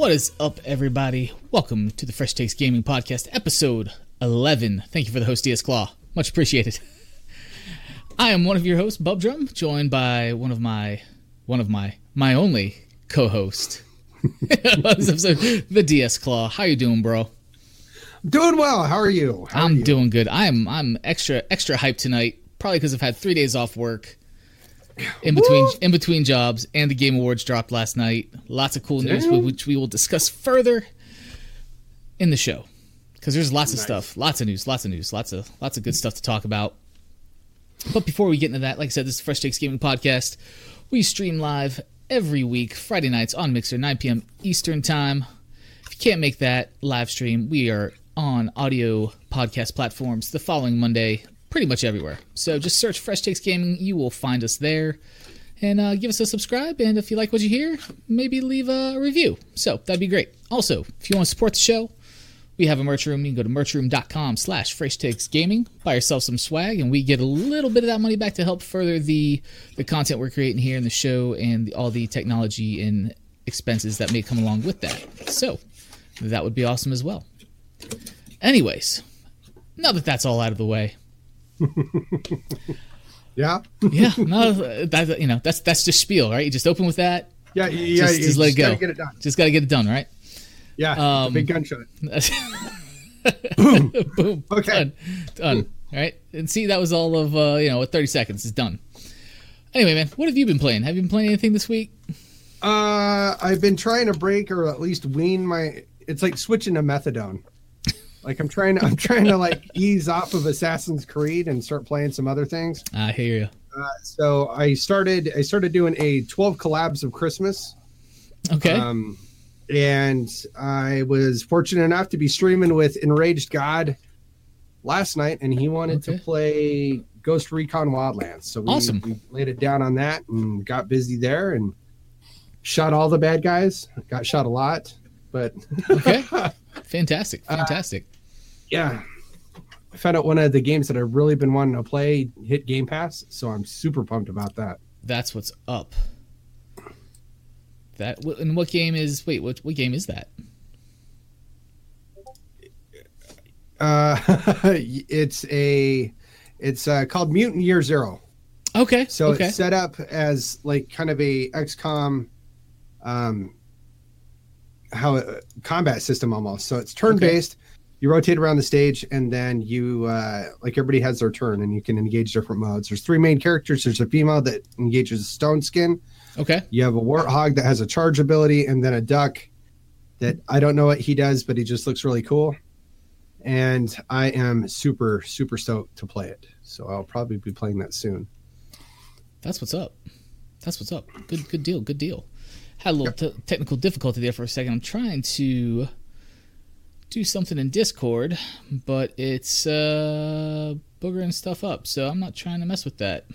What is up, everybody? Welcome to the Fresh Takes Gaming Podcast, episode 11. Thank you for the host, DS Claw. Much appreciated. I am one of your hosts, Bub Drum, joined by one of my, one of my, my only co-host, the DS Claw. How you doing, bro? Doing well. How are you? How I'm are you? doing good. I'm I'm extra extra hyped tonight, probably because I've had three days off work. In between Woo! in between jobs, and the Game Awards dropped last night. Lots of cool news, Damn. which we will discuss further in the show, because there's lots of Nice. stuff, lots of news, lots of news, lots of lots of good stuff to talk about. But before we get into that, like I said, this is Fresh Takes Gaming Podcast. We stream live every week, Friday nights on Mixer, 9 p.m. Eastern Time. If you can't make that live stream, we are on audio podcast platforms the following Monday, pretty much everywhere. So just search Fresh Takes Gaming, you will find us there. And uh, give us a subscribe, and if you like what you hear, maybe leave a review. So that'd be great. Also, if you want to support the show, we have a merch room. You can go to merchroom.com slash fresh takes gaming, buy yourself some swag, and we get a little bit of that money back to help further the the content we're creating here in the show and the, all the technology and expenses that may come along with that. So that would be awesome as well. Anyways, now that that's all out of the way, Yeah. yeah, no, that, you know that's that's just spiel, right? You just open with that, Yeah. Yeah. just, just let it go. gotta Get it done. Just got to get it done, right? Yeah. Um, big gunshot. Boom. Boom. Okay. Done. Done. Right? And see, that was all of, uh, you know, 30 seconds. It's done. Anyway, man, what have you been playing? Have you been playing anything this week? Uh, I've been trying to break or at least wean my. It's like switching to methadone. Like I'm trying to, I'm trying to like ease off of Assassin's Creed and start playing some other things. I hear you. Uh, so I started, I started doing a 12 collabs of Christmas. Okay. Um, and I was fortunate enough to be streaming with Enraged God last night, and he wanted Okay. to play Ghost Recon Wildlands. So we, Awesome. we laid it down on that and got busy there and shot all the bad guys. Got shot a lot, but okay. Fantastic. Uh, Fantastic. yeah. I found out one of the games that I've really been wanting to play hit Game Pass, so I'm super pumped about that. That's what's up. That and what game is? Wait, what what game is that? Uh, it's a, it's uh, called Mutant Year Zero. Okay. So okay. it's set up as like kind of a XCOM, um, how a combat system almost. So it's turn based. You rotate around the stage, and then you uh, like everybody has their turn, and you can engage different modes. There's three main characters. There's a female that engages a stone skin. okay. You have a warthog that has a charge ability, and then a duck that I don't know what he does, but he just looks really cool. And I am super super stoked to play it. So I'll probably be playing that soon. That's what's up. That's what's up. Good, good deal. Good deal. Had a little t- technical difficulty there for a second. I'm trying to do something in Discord, but it's uh, boogering stuff up. So I'm not trying to mess with that.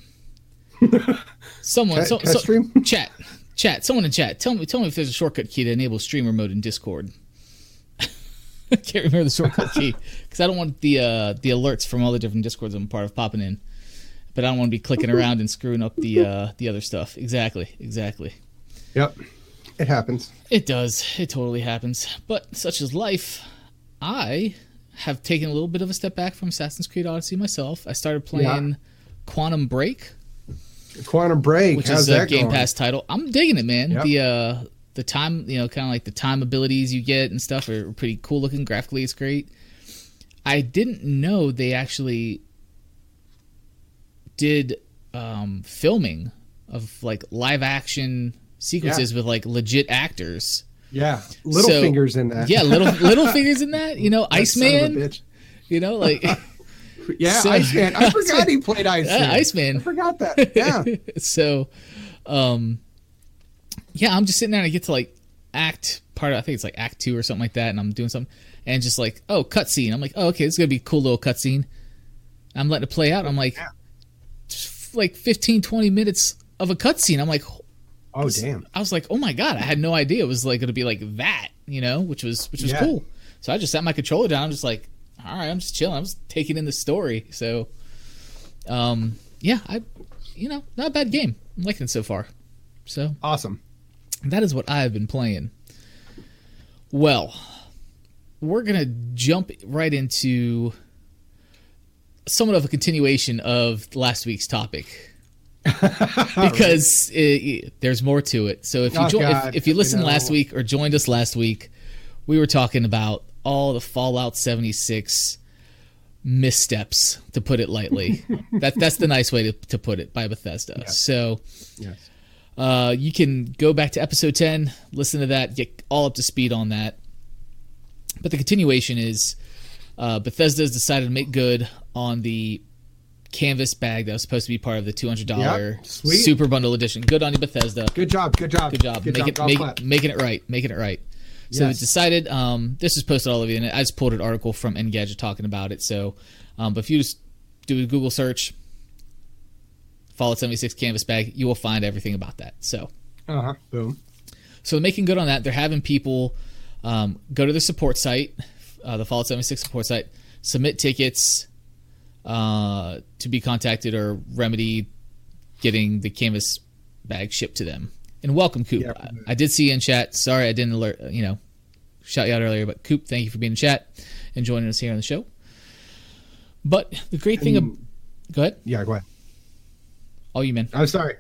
Someone, Can- so, so- stream? chat, chat. Someone in chat. Tell me, tell me if there's a shortcut key to enable streamer mode in Discord. I can't remember the shortcut key because I don't want the uh, the alerts from all the different discords I'm part of popping in. But I don't want to be clicking around and screwing up the uh, the other stuff. Exactly, exactly. Yep. It happens. It does. It totally happens. But such is life. I have taken a little bit of a step back from Assassin's Creed Odyssey myself. I started playing Quantum Break, Quantum Break. which how's is a that Game going? Pass title. I'm digging it, man. Yep. The uh the time, you know, kind of like the time abilities you get and stuff are pretty cool looking. Graphically, it's great. I didn't know they actually did um, filming of like live action sequences with like legit actors. Yeah. Little So- fingers in that. Yeah, little little fingers in that. You know, That son of a Iceman. You know, like Yeah, So- Iceman. I forgot he played Iceman. Yeah, Iceman. I forgot that. Yeah. so um yeah i'm just sitting there and i get to like act part of i think it's like act two or something like that and i'm doing something and just like oh cutscene i'm like oh okay this is gonna be a cool little cutscene i'm letting it play out i'm like Yeah. just like 15 20 minutes of a cutscene i'm like Oh damn. i was like oh my god i had no idea it was like gonna be like that you know which was which was Yeah. cool so i just sat my controller down i'm just like all right i'm just chilling i'm just taking in the story so um yeah i you know not a bad game i'm liking it so far so Awesome. that is what I have been playing. Well, we're going to jump right into somewhat of a continuation of last week's topic. because it, there's more to it. So if you Oh, jo- if, if you listened you know. last week or joined us last week, we were talking about all the Fallout 76 missteps, to put it lightly. that that's the nice way to, to put it by Bethesda. So Yes. uh, you can go back to episode 10, listen to that, get all up to speed on that. But the continuation is uh, Bethesda has decided to make good on the canvas bag that was supposed to be part of the $200 Yep. Super Bundle Edition. Good on you, Bethesda. Good job. Good job. Good job. Good Make job. it, make, making it right. Making it right. So Yes. it's decided. Um, this is posted all over the internet. I just pulled an article from Engadget talking about it. So, um, but if you just do a Google search, Fallout 76 canvas bag, you will find everything about that. So, Uh-huh. Boom. so making good on that. They're having people um, go to the support site, uh, the Fallout 76 support site, submit tickets uh, to be contacted or remedy getting the canvas bag shipped to them. And welcome, Coop. Yeah. I, I did see you in chat. Sorry I didn't alert, you know, shout you out earlier, but Coop, thank you for being in chat and joining us here on the show. But the great thing, ab- go ahead. Yeah, go ahead. All you men. I'm sorry.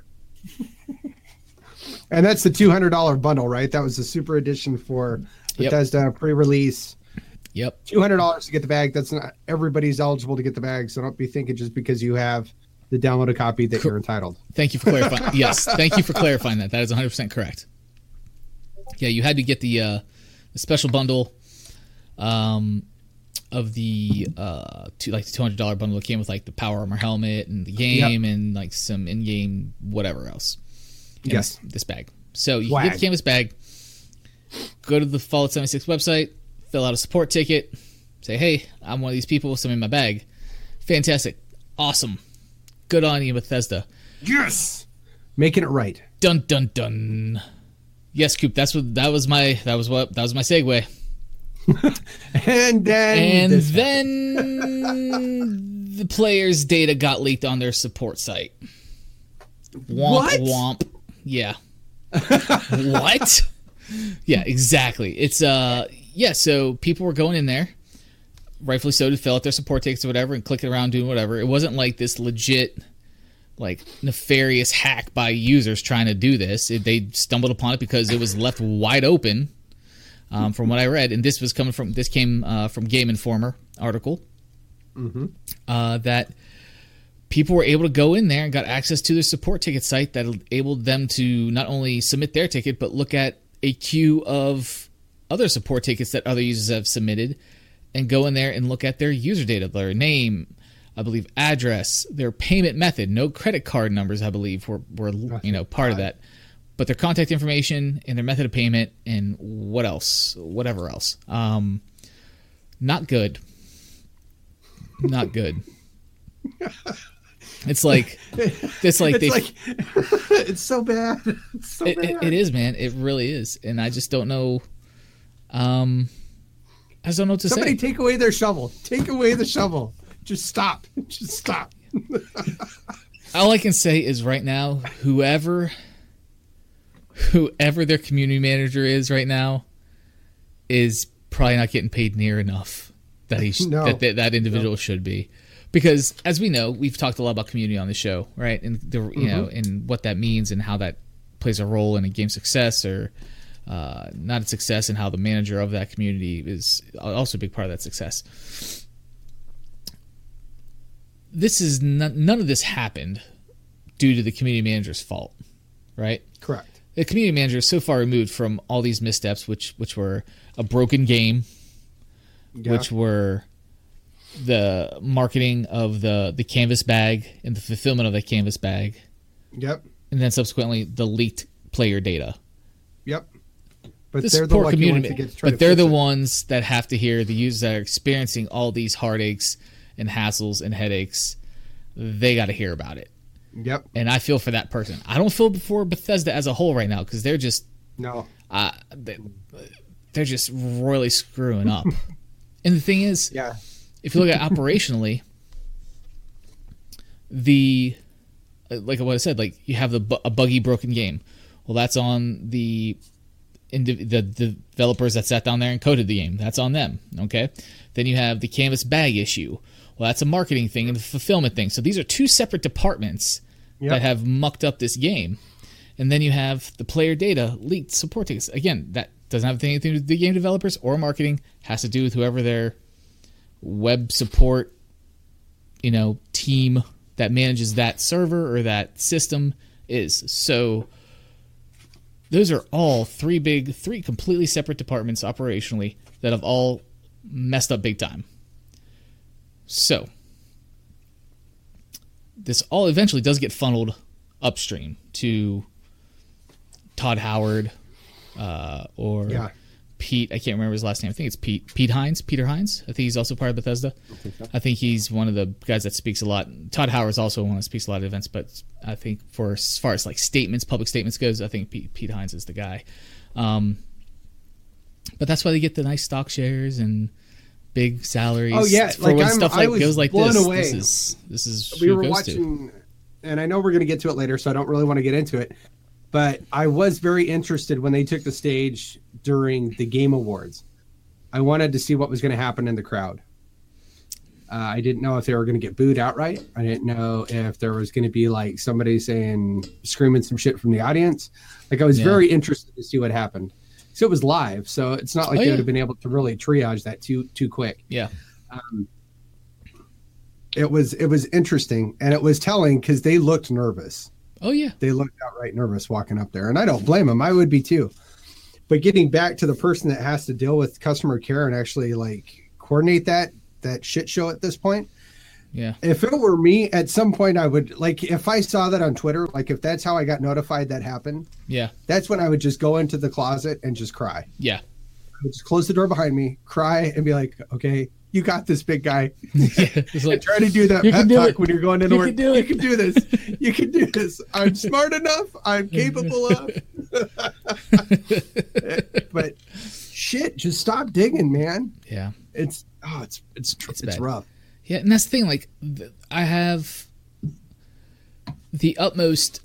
and that's the two hundred dollar bundle, right? That was the super edition for Yep. Bethesda pre-release. Yep. Two hundred dollars to get the bag. That's not everybody's eligible to get the bag. So don't be thinking just because you have the downloaded copy that you're entitled. Thank you for clarifying. yes, thank you for clarifying that. That is 100% correct. Yeah, you had to get the, uh, the special bundle um, of the uh, two, like the $200 bundle that came with like the power armor helmet and the game and like some in-game whatever else. in Yes. This, this bag. So you can get the canvas bag. Go to the Fallout 76 website, fill out a support ticket, say, "Hey, I'm one of these people. Send me my bag." Fantastic, awesome, good on you, Bethesda. Yes. Making it right. Dun dun dun. Yes, Coop. That's what that was my that was what that was my segue. And then And then the player's data got leaked on their support site. Womp What? womp. Yeah. what? Yeah, exactly. It's uh yeah, so people were going in there, rightfully so, to fill out their support tickets or whatever and clicking around doing whatever. It wasn't like this legit like nefarious hack by users trying to do this. It, they stumbled upon it because it was left wide open, um, from what I read. And this was coming from this came uh, from Game Informer article uh, that people were able to go in there and got access to their support ticket site that enabled them to not only submit their ticket but look at a queue of other support tickets that other users have submitted and go in there and look at their user data, their name, I believe address, their payment method. No credit card numbers, I believe, were, were you know part of that. But their contact information and their method of payment and what else, whatever else. Um, not good. Not good. It's like it's like it's like it's so bad. It's so it, bad. it, it is, man. It really is, and I just don't know. Um, I don't know what to Somebody say. take away their shovel. Take away the shovel. Just stop. Just stop. All I can say is right now, whoever, whoever their community manager is right now, is probably not getting paid near enough that he sh- No. that, that that individual should be, because as we know, we've talked a lot about community on the show, right? And the you know, and what that means and how that plays a role in a game success or uh, not a success, and how the manager of that community is also a big part of that success. This is none, none of this happened due to the community manager's fault, right? Correct. the community manager is so far removed from all these missteps, which which were a broken game, Yeah. which were the marketing of the the canvas bag and the fulfillment of the canvas bag, Yep. and then subsequently the leaked player data. Yep. But This they're the poor community, ones that get to try but they're the it. ones that have to hear the users that are experiencing all these heartaches and hassles and headaches. They got to hear about it, Yep. and I feel for that person. I don't feel for Bethesda as a whole right now because they're just No. uh, they, they're just royally screwing up. and the thing is, Yeah. if you look at operationally, the like what I said, like you have the bu- a buggy broken game. Well, that's on the indiv- the developers that sat down there and coded the game. That's on them. Okay. Then you have the canvas bag issue. Well, that's a marketing thing and a fulfillment thing. So these are two separate departments Yep. that have mucked up this game. And then you have the player data leaked support tickets. Again, that doesn't have anything to do with the game developers or marketing. Has to do with whoever their web support, you know, team that manages that server or that system is. So those are all three big, three completely separate departments operationally that have all messed up big time. So this all eventually does get funneled upstream to Todd Howard uh, or Yeah. Pete. I can't remember his last name. I think it's Pete. Pete Hines. Peter Hines. I think he's also part of Bethesda. I think, he's one of the guys that speaks a lot. Todd Howard's also one that speaks a lot at events, but I think for as far as like statements, public statements goes, I think Pete, Pete Hines is the guy. Um, but that's why they get the nice stock shares and big salaries. Oh, yeah, for like, when I'm- stuff like goes like this. away. This is this is we were goes to. watching, and I know we're going to get to it later, so I don't really want to get into it. But I was very interested when they took the stage during the Game Awards. I wanted to see what was going to happen in the crowd. Uh, I didn't know if they were going to get booed outright. I didn't know if there was going to be like somebody saying, screaming some shit from the audience. Like I was Yeah. very interested to see what happened. So it was live, so it's not like Oh, they yeah. would have been able to really triage that too too quick Yeah. it was it was interesting and it was telling because they looked nervous Oh yeah. they looked outright nervous walking up there and i don't blame them i would be too but getting back to the person that has to deal with customer care and actually like coordinate that that shit show at this point Yeah. if it were me at some point i would like if i saw that on twitter like if that's how i got notified that happened Yeah. that's when i would just go into the closet and just cry Yeah. i would just close the door behind me cry and be like okay you got this big guy It's like, try to do that pep do talk it. when you're going into You work. can do You can do this. You can do this. I'm smart enough. I'm capable of. but shit, just stop digging, man. yeah. It's oh, it's it's it's, bad. rough. Yeah, and that's the thing. Like, I have the utmost.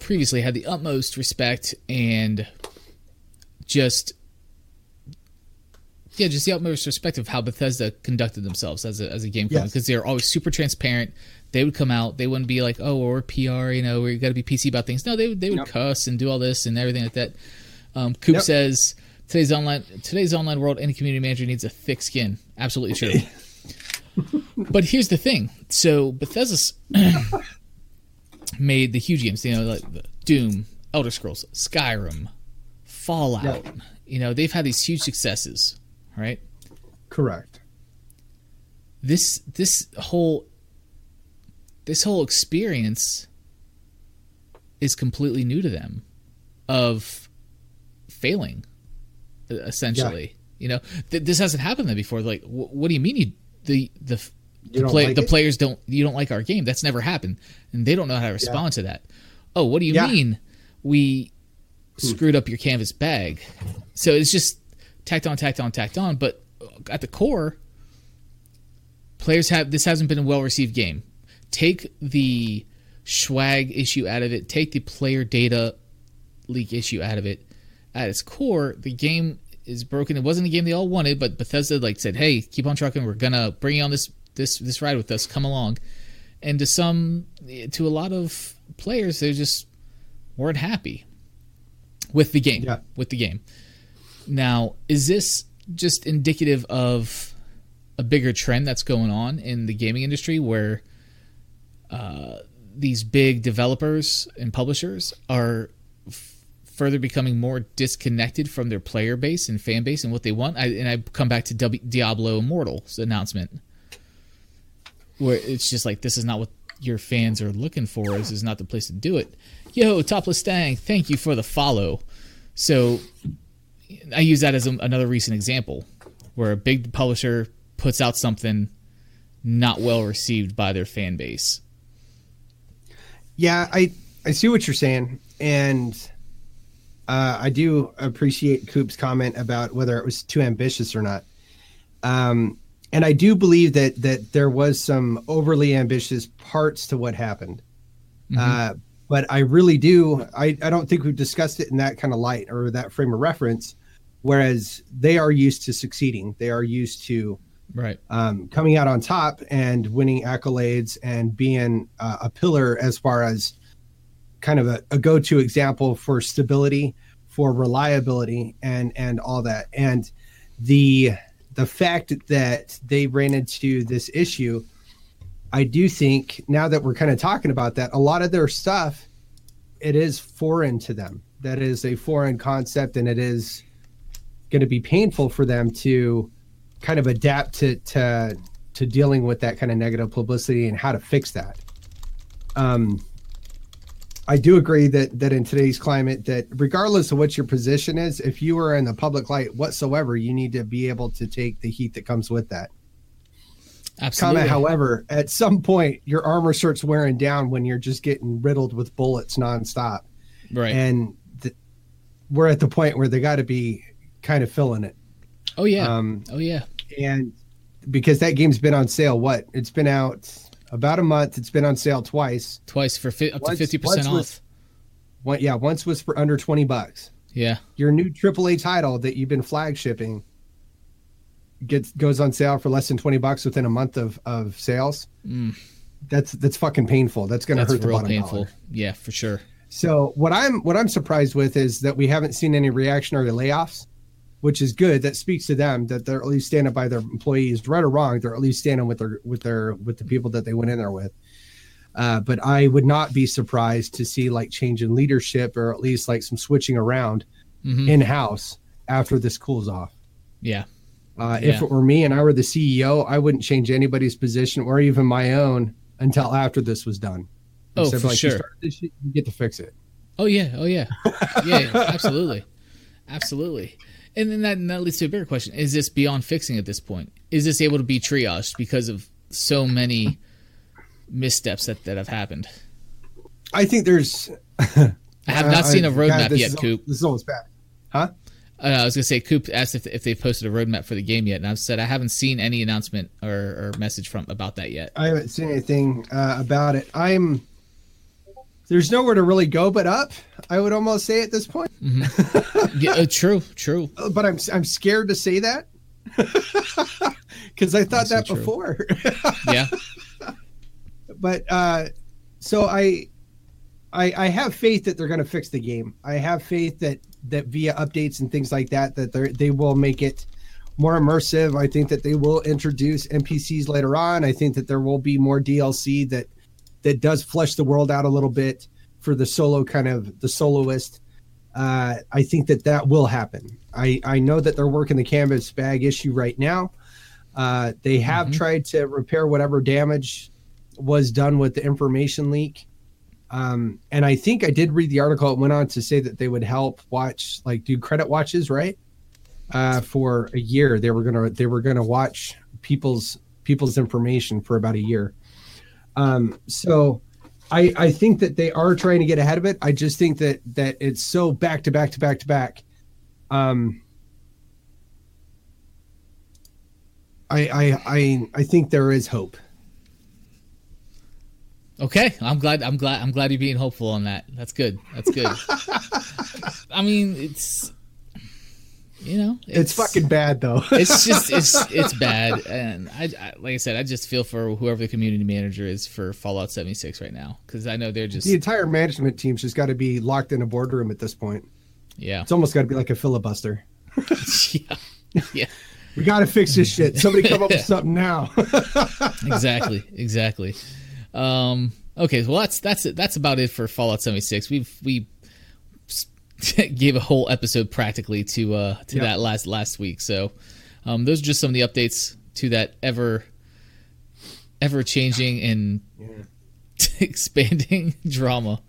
Previously, had the utmost respect and just yeah, just the utmost respect of how Bethesda conducted themselves as a as a game company Yes. because they're always super transparent. They would come out. They wouldn't be like, "Oh, we're PR," you know, we got to be PC about things. No, they would they would Yep. cuss and do all this and everything like that. Um, Coop Yep. says today's online today's online world, any community manager needs a thick skin. Absolutely true. but here's the thing. So Bethesda's made the huge games, you know, like Doom, Elder Scrolls, Skyrim, Fallout. Yeah. You know, they've had these huge successes, right? Correct. This this whole this whole experience is completely new to them of failing essentially. You know, th- this hasn't happened to them before. Like, wh- what do you mean you the the You the, play, like the players don't you don't like our game? That's never happened, and they don't know how to respond to that. Oh, what do you Yeah. Hmm. mean we screwed up your canvas bag? So it's just tacked on, tacked on, tacked on. But at the core, players have this hasn't been a well received game. Take the swag issue out of it. Take the player data leak issue out of it. At its core, the game is broken. It wasn't a game they all wanted, but Bethesda like said, "Hey, keep on trucking. We're gonna bring you on this this this ride with us. Come along." And to some, to a lot of players, they just weren't happy with the game. Yeah. With the game. Now, is this just indicative of a bigger trend that's going on in the gaming industry where uh, these big developers and publishers are further becoming more disconnected from their player base and fan base and what they want? I, and I come back to w- Diablo Immortal's announcement where it's just like, this is not what your fans are looking for. This is not the place to do it. Yo, Topless Stang, thank you for the follow. So I use that as a, another recent example where a big publisher puts out something not well received by their fan base. Yeah, I I see what you're saying, and uh, I do appreciate Coop's comment about whether it was too ambitious or not. Um, and I do believe that that there was some overly ambitious parts to what happened. Uh, but I really do. I, I don't think we've discussed it in that kind of light or that frame of reference. Whereas they are used to succeeding, they are used to right um, coming out on top and winning accolades and being uh, a pillar as far as kind of a, a go-to example for stability, for reliability, and and all that. And the the fact that they ran into this issue I do think now that we're kind of talking about that, a lot of their stuff, it is foreign to them. That is a foreign concept, and it is going to be painful for them to kind of adapt to to to dealing with that kind of negative publicity and how to fix that. Um, I do agree that that in today's climate, that regardless of what your position is, if you are in the public light whatsoever, you need to be able to take the heat that comes with that. Absolutely. Comment, however, at some point your armor starts wearing down when you're just getting riddled with bullets nonstop. Right. And we're at the point where they got to be kind of filling it. Oh yeah. Um, oh yeah. And because that game's been on sale, what? It's been out about a month. It's been on sale twice. Twice for fi- up once, to fifty percent off. Was, one, yeah, once was for under twenty bucks. Yeah. Your new AAA title that you've been flag shipping gets goes on sale for less than 20 bucks within a month of of sales mm. that's that's fucking painful that's going to hurt the bottom painful dollar. yeah for sure so what i'm what i'm surprised with is that we haven't seen any reactionary layoffs which is good that speaks to them that they're at least standing by their employees right or wrong they're at least standing with their with their with the people that they went in there with uh, but i would not be surprised to see like change in leadership or at least like some switching around mm-hmm. in house after this cools off yeah uh, yeah. If it were me and I were the CEO, I wouldn't change anybody's position or even my own until after this was done. Oh, for like, sure. You, shit, you get to fix it. Oh yeah, oh yeah, yeah, absolutely, absolutely. And then that, and that leads to a bigger question: Is this beyond fixing at this point? Is this able to be triaged because of so many missteps that, that have happened? I think there's. I have not seen a roadmap yet, Coop. This is almost bad, huh? Uh, I was gonna say, Coop asked if, if they've posted a roadmap for the game yet, and I've said I haven't seen any announcement or, or message from about that yet. I haven't seen anything uh, about it. I'm there's nowhere to really go but up. I would almost say at this point. Mm-hmm. yeah, uh, true, true. But I'm I'm scared to say that because I thought that true. before. yeah. But uh, so I, I I have faith that they're going to fix the game. I have faith that that via updates and things like that that they they will make it more immersive. I think that they will introduce NPCs later on. I think that there will be more DLC that that does flesh the world out a little bit for the solo kind of the soloist. Uh, I think that that will happen. I I know that they're working the canvas bag issue right now. Uh, they have mm-hmm. tried to repair whatever damage was done with the information leak. Um, and I think I did read the article. It went on to say that they would help watch, like, do credit watches, right? Uh, for a year, they were gonna they were gonna watch people's people's information for about a year. Um, so I I think that they are trying to get ahead of it. I just think that that it's so back to back to back to back. Um, I I I I think there is hope. Okay, I'm glad. I'm glad. I'm glad you're being hopeful on that. That's good. That's good. I mean, it's you know, it's, it's, fucking bad though. it's just it's it's bad, and I, I, like I said, I just feel for whoever the community manager is for Fallout 76 right now because I know they're just the entire management team's just got to be locked in a boardroom at this point. Yeah, it's almost got to be like a filibuster. yeah, yeah. We got to fix this shit. Somebody come up with something now. exactly, exactly. Um, okay, well that's that's it. That's about it for Fallout 76. We've we gave a whole episode practically to uh to yep. that last last week. So um, those are just some of the updates to that ever ever changing and yeah. expanding drama.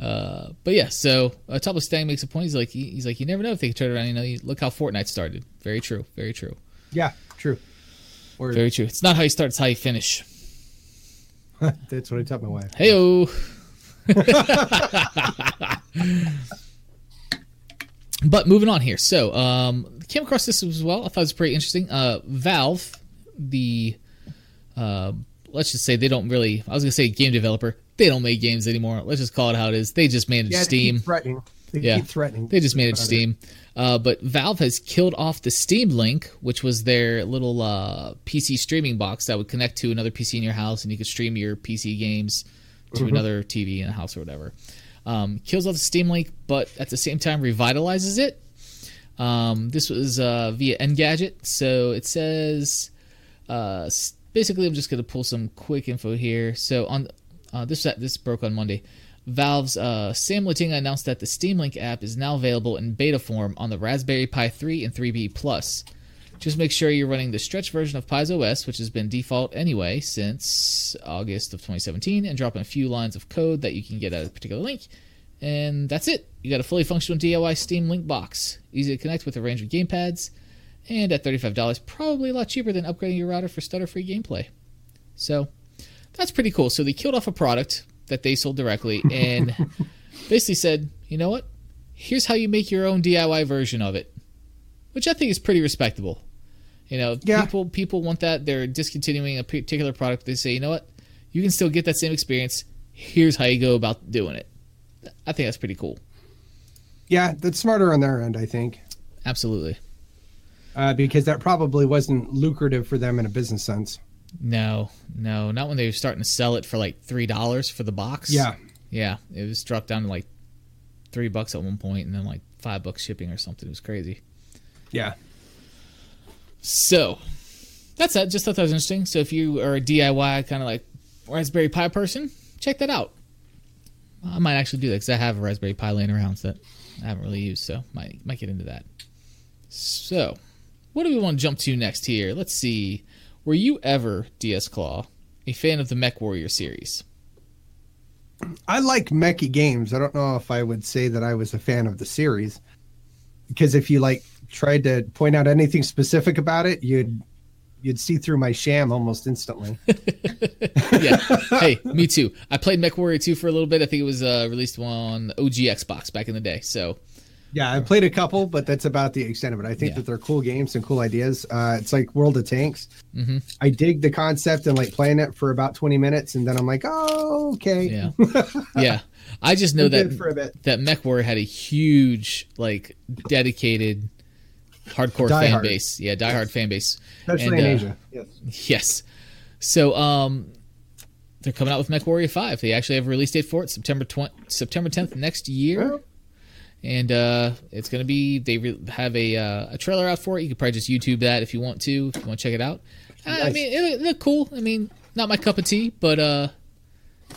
Uh, but yeah, so uh, Topless Stang makes a point. He's like, he, he's like, you never know if they can turn around. You know, you, look how Fortnite started. Very true. Very true. Yeah, true. Word. Very true. It's not how you start; it's how you finish. That's what I taught my wife. Heyo. but moving on here. So, um, came across this as well. I thought it was pretty interesting. Uh, Valve, the uh, let's just say they don't really. I was gonna say game developer. they don't make games anymore. Let's just call it how it is. They just manage Yeah, Steam. They threatening. They Yeah. keep threatening. They just manage Steam. Uh, but Valve has killed off the Steam Link, which was their little uh, PC streaming box that would connect to another PC in your house, and you could stream your PC games to another TV in the house or whatever. Um, kills off the Steam Link, but at the same time revitalizes it. Um, this was uh, via Engadget, so it says uh, basically I'm just going to pull some quick info here. So on uh, this this broke on Monday. Valve's uh, Sam Lantinga announced that the Steam Link app is now available in beta form on the Raspberry Pi 3 and 3B Plus. Just make sure you're running the stretch version of Pi's OS, which has been default anyway since August of 2017, and drop in a few lines of code that you can get at a particular link. And that's it. You got a fully functional DIY Steam Link box. Easy to connect with a range of gamepads, and at $35, probably a lot cheaper than upgrading your router for stutter free gameplay. So that's pretty cool. So they killed off a product that they sold directly and basically said, you know what? Here's how you make your own DIY version of it, which I think is pretty respectable. You know, Yeah. people people want that. They're discontinuing a particular product. They say, you know what? You can still get that same experience. Here's how you go about doing it. I think that's pretty cool. Yeah, that's smarter on their end, I think, Absolutely. uh, because that probably wasn't lucrative for them in a business sense. No, no, not when they were starting to sell it for like three dollars for the box. Yeah, yeah, it was dropped down to like three bucks at one point, and then like five bucks shipping or something. It was crazy. yeah. So that's that. Just thought that was interesting. So if you are a DIY kind of like Raspberry Pi person, check that out. I might actually do that because I have a Raspberry Pi laying around that I haven't really used, so might might get into that. So, what do we want to jump to next here? Let's see. Were you ever DS Claw a fan of the Mech Warrior series? I like mechy games. I don't know if I would say that I was a fan of the series because if you like tried to point out anything specific about it, you'd you'd see through my sham almost instantly. yeah. hey, me too. I played MechWarrior 2 for a little bit. I think it was uh, released on OG Xbox back in the day. So, yeah, I played a couple, but that's about the extent of it. I think Yeah. that they're cool games and cool ideas. Uh, it's like World of Tanks. hmm I dig the concept and like playing it for about twenty minutes, and then I'm like, oh, okay. yeah. Yeah. I just know that for a bit. that Mech Warrior had a huge, like, dedicated hardcore Die fan hard. base. Yeah, diehard fan base. especially And, in uh, Asia. Yes. Yes. So, um, they're coming out with Mech Warrior 5. They actually have a release date for it, September 20, September 10th next year. Well, and uh, it's going to be they re- have a uh, a trailer out for it. You could probably just YouTube that if you want to, if you want to check it out. Uh, I mean, it, it looked cool. I mean, not my cup of tea, but uh,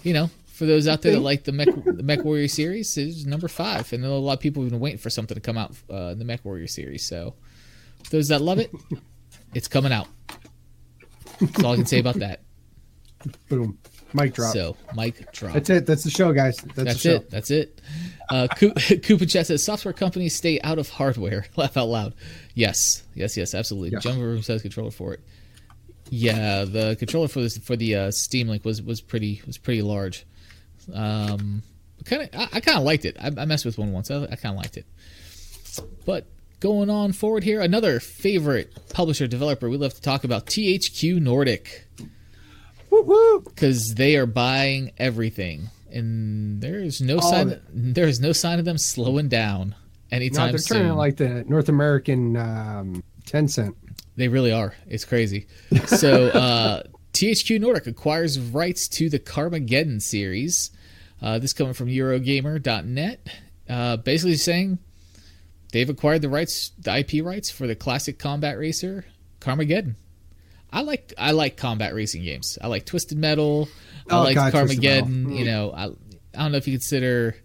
you know, for those out there that like the Mech the Mech Warrior series, is number five, and a lot of people have been waiting for something to come out uh, in the Mech Warrior series. So, those that love it, it's coming out. That's all I can say about that. boom, mic drop. So, mic drop. That's it. That's the show, guys. That's, That's show. it. That's it. Uh, Coop, Koopa Chat says software companies stay out of hardware. Laugh out loud. Yes, yes, yes, absolutely. Yeah. Jungle Room says controller for it. Yeah, the controller for this for the uh, Steam Link was was pretty was pretty large. Um, kind of, I, I kind of liked it. I, I messed with one once. I, I kind of liked it. But going on forward here, another favorite publisher developer we love to talk about THQ Nordic because they are buying everything, and there is no All sign. of There is no sign of them slowing down anytime No, they're soon. turning like the North American um, Tencent. They really are. It's crazy. So uh, THQ Nordic acquires rights to the Carmageddon series. Uh, this coming from Eurogamer.net, uh, basically saying they've acquired the rights, the IP rights for the classic combat racer Carmageddon. I like I like combat racing games. I like Twisted Metal. I Oh, like God. Carmageddon. You know, I I don't know if you consider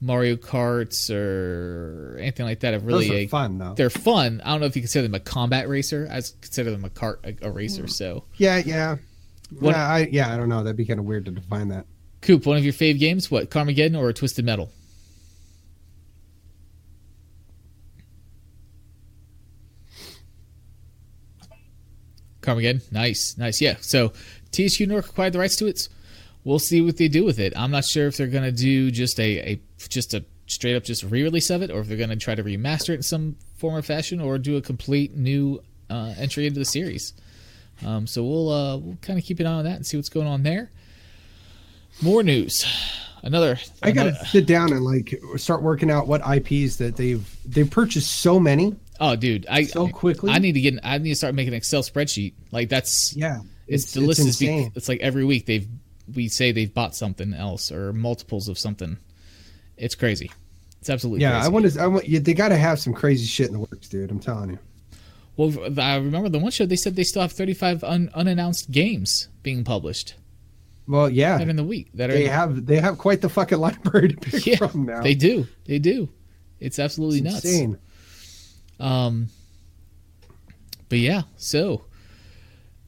Mario Karts or anything like that. A really Those are a- fun though. they're fun. I don't know if you consider them a combat racer. I just consider them a cart a, a racer. Hmm. So, Yeah, yeah. What- yeah, I, yeah, I don't know. That'd be kind of weird to define that. Coop, one of your fave games, what Carmageddon or Twisted Metal? Carmageddon, nice, nice. Yeah. So THQ Nordic acquired the rights to it. We'll see what they do with it. I'm not sure if they're gonna do just a, a just a straight up just re-release of it, or if they're gonna try to remaster it in some form or fashion, or do a complete new uh, entry into the series. Um, so we'll uh, we'll kind of keep an eye on that and see what's going on there. More news. Another. I gotta sit down and like start working out what IPs that they've they've purchased so many Oh, dude, I so quickly. I need to get. I need to start making an Excel spreadsheet. Like that's. yeah, It's, the list is. Insane. it's like every week they've. We say they've bought something else or multiples of something. It's crazy. It's absolutely yeah, crazy. I want to. I want. Yeah, they got to have some crazy shit in the works, dude. I'm telling you. Well, I remember the one show they said they still have 35 un, unannounced games being published Well, yeah, in the week. That they the- have they have quite the fucking library to pick yeah, from now. they do. They do. It's absolutely It's nuts. insane. Um, but yeah, so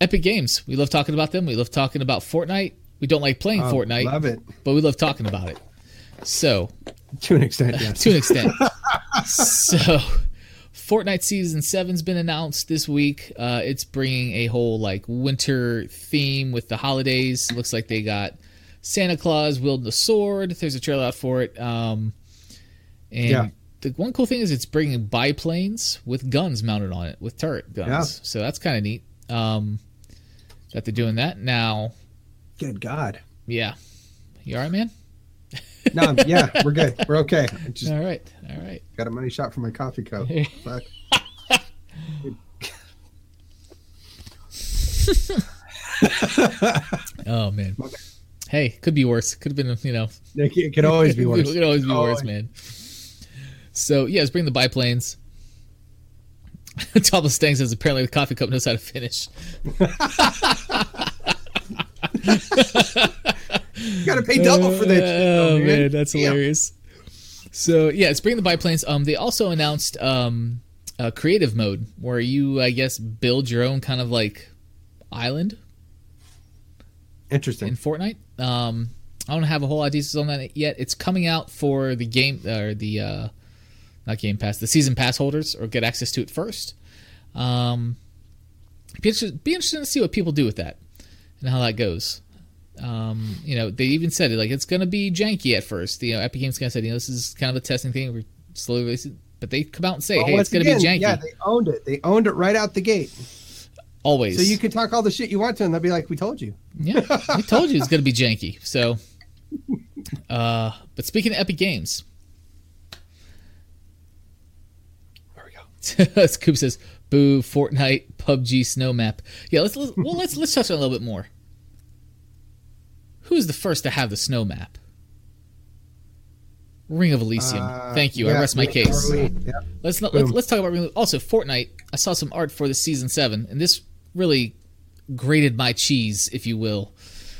Epic Games. We love talking about them. We love talking about Fortnite. We don't like playing Oh, Fortnite, love it but we love talking about it. So to an extent. Yes. to an extent. so, Fortnite season seven's been announced this week. Uh, it's bringing a whole like winter theme with the holidays. looks like they got Santa Claus wielding a sword. There's a trailer out for it. Um, and Yeah. the one cool thing is it's bringing biplanes with guns mounted on it with turret guns. Yeah. So that's kind of neat. Um, that they're doing that now. Good God. Yeah, you all right, man? No, yeah, we're good. We're okay. All right, all right. got a money shot for my coffee cup. Fuck. Oh man. Hey, could be worse. Could have been, you know, It it could always be worse. it could always be worse, man. So yeah, let's bring the biplanes. Topless Stang says apparently the coffee cup knows how to finish. You got to pay double for that. shit, Oh though, man, that's Damn. hilarious. So yeah, it's bring the biplanes. Um, they also announced um a creative mode where you, I guess, build your own kind of like island Interesting. in Fortnite. Um, I don't have a whole lot of details on that yet. It's coming out for the game or the uh, not Game Pass, the season pass holders, or get access to it first. Um, be interested, be interested to see what people do with that and how that goes. Um, you know, they even said it like it's going to be janky at first. You know, Epic Games kind of said, you know, this is kind of a testing thing. We're slowly, releasing- but they come out and say, Well, hey, it's going to be janky. Yeah, they owned it. They owned it right out the gate. Always. So you can talk all the shit you want to, and they'll be like, "We told you." Yeah, we told you it's going to be janky. So, uh, but speaking of Epic Games, There we go. as Coop says, "Boo, Fortnite, PUBG, snow map." Yeah, let's, let's well let's let's touch on a little bit more. Who's the first to have the snow map? Ring of Elysium. Uh, Thank you. I rest my case. yeah. Let's not, let's, let's talk about Ring of- also Fortnite. I saw some art for the season seven, and this really grated my cheese, if you will.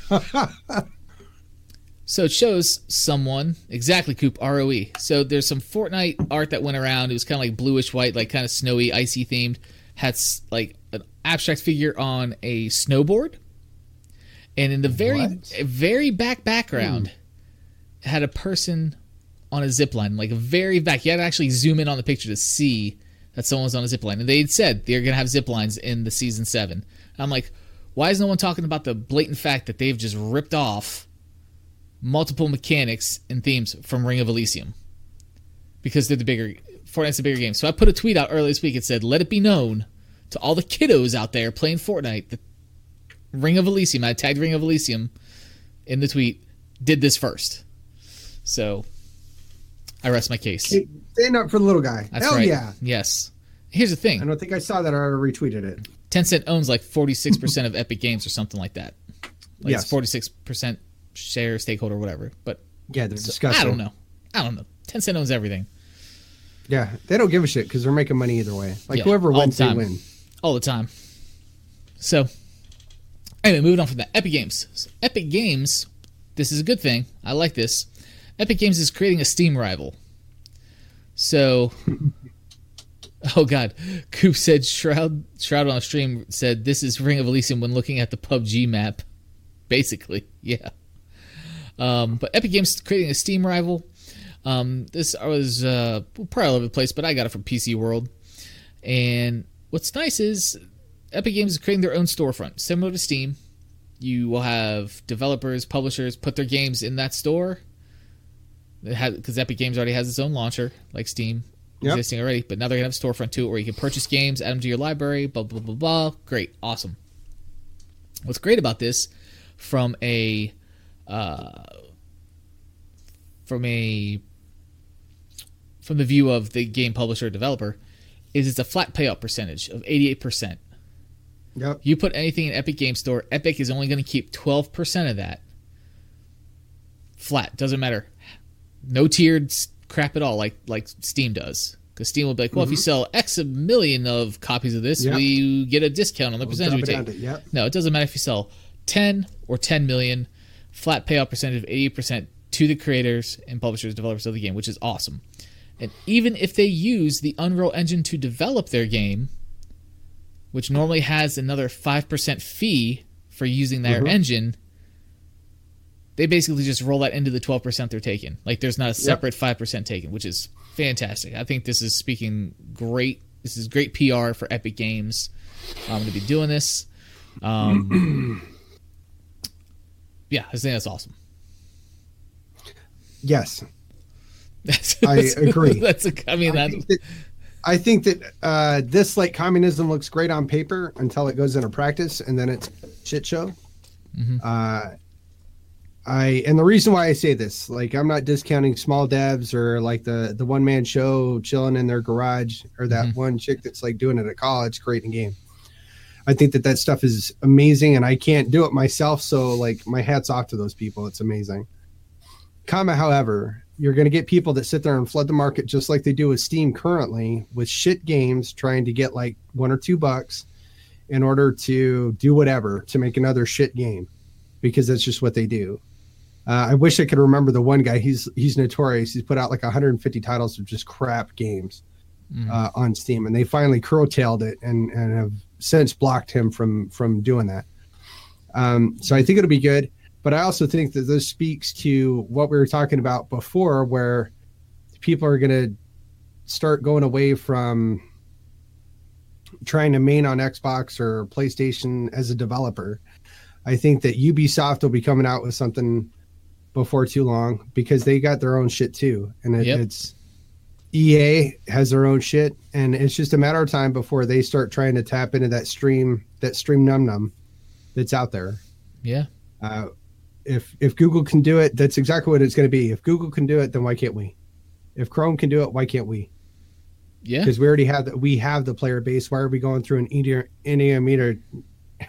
so it shows someone exactly Coop ROE. So there's some Fortnite art that went around. It was kind of like bluish white, like kind of snowy, icy themed. Had like an abstract figure on a snowboard, and in the very What? very back background had a person on a zip line, like very back. You had to actually zoom in on the picture to see that someone was on a zip line. And they had said they're going to have zip lines in the season seven. And I'm like, why is no one talking about the blatant fact that they've just ripped off multiple mechanics and themes from Ring of Elysium? Because they're the bigger, Fortnite's the bigger game. So I put a tweet out earlier this week. It said, let it be known to all the kiddos out there playing Fortnite that Ring of Elysium, I tagged Ring of Elysium in the tweet, did this first. So I rest my case. Stand up for the little guy. That's Hell right. yeah. Yes. Here's the thing. I don't think I saw that. I already retweeted it. Tencent owns like 46% of Epic Games or something like that. Like Yes. 46% share, stakeholder, whatever. But Yeah, they're disgusting. I don't know. I don't know. Tencent owns everything Yeah, they don't give a shit because they're making money either way. Like Yeah, whoever wins, the they win. all the time. So, anyway, moving on from that. Epic Games. So Epic Games, this is a good thing. I like this. Epic Games is creating a Steam rival. So, oh god, Coop said Shroud Shroud on stream said this is Ring of Elysium when looking at the PUBG map. Basically, yeah. Um, but Epic Games creating a Steam rival. Um, this was uh, probably all over the place, but I got it from PC World. And what's nice is Epic Games is creating their own storefront, similar to Steam. You will have developers, publishers put their games in that store. Because Epic Games already has its own launcher, like Steam, Yep. existing already. But now they're going to have a storefront to it where you can purchase games, add them to your library, blah, blah, blah, blah. Great. Awesome. What's great about this, from a uh, from a from the view of the game publisher or developer is it's a flat payout percentage of 88%. Yep. You put anything in Epic Game Store, Epic is only going to keep 12% of that. Flat, doesn't matter. No tiered crap at all like like Steam does. Because Steam will be like, well, mm-hmm. if you sell X a million of copies of this, yep. we get a discount on the we'll percentage we take. To, yep. No, it doesn't matter if you sell 10 or 10 million. Flat payout percentage of 80% to the creators and publishers, developers of the game, which is awesome. And even if they use the Unreal Engine to develop their game, which normally has another 5% fee for using their mm-hmm. engine, they basically just roll that into the 12% they're taking. Like there's not a separate yep. 5% taken, which is fantastic. I think this is speaking great. This is great PR for Epic Games um, to be doing this. Um, yeah, I think that's awesome. Yes, That's, I agree. That's a. I mean, I that, I think that uh, this like communism looks great on paper until it goes into practice, and then it's shit show. Mm-hmm. Uh, I and the reason why I say this, like, I'm not discounting small devs or like the the one man show chilling in their garage or that mm-hmm. one chick that's like doing it at college creating a game. I think that that stuff is amazing, and I can't do it myself. So like, my hats off to those people. It's amazing. Comma, however, you're going to get people that sit there and flood the market just like they do with Steam currently with shit games trying to get like one or two bucks in order to do whatever to make another shit game because that's just what they do. Uh, I wish I could remember the one guy. He's he's notorious. He's put out like 150 titles of just crap games mm. uh, on Steam, and they finally curtailed it and and have since blocked him from from doing that. Um, so I think it'll be good. But I also think that this speaks to what we were talking about before, where people are going to start going away from trying to main on Xbox or PlayStation as a developer. I think that Ubisoft will be coming out with something before too long because they got their own shit too, and it, yep. it's EA has their own shit, and it's just a matter of time before they start trying to tap into that stream, that stream num num that's out there. Yeah. Uh, if if Google can do it, that's exactly what it's going to be. If Google can do it, then why can't we? If Chrome can do it, why can't we? Yeah, because we already have the, we have the player base. Why are we going through an Indian meter?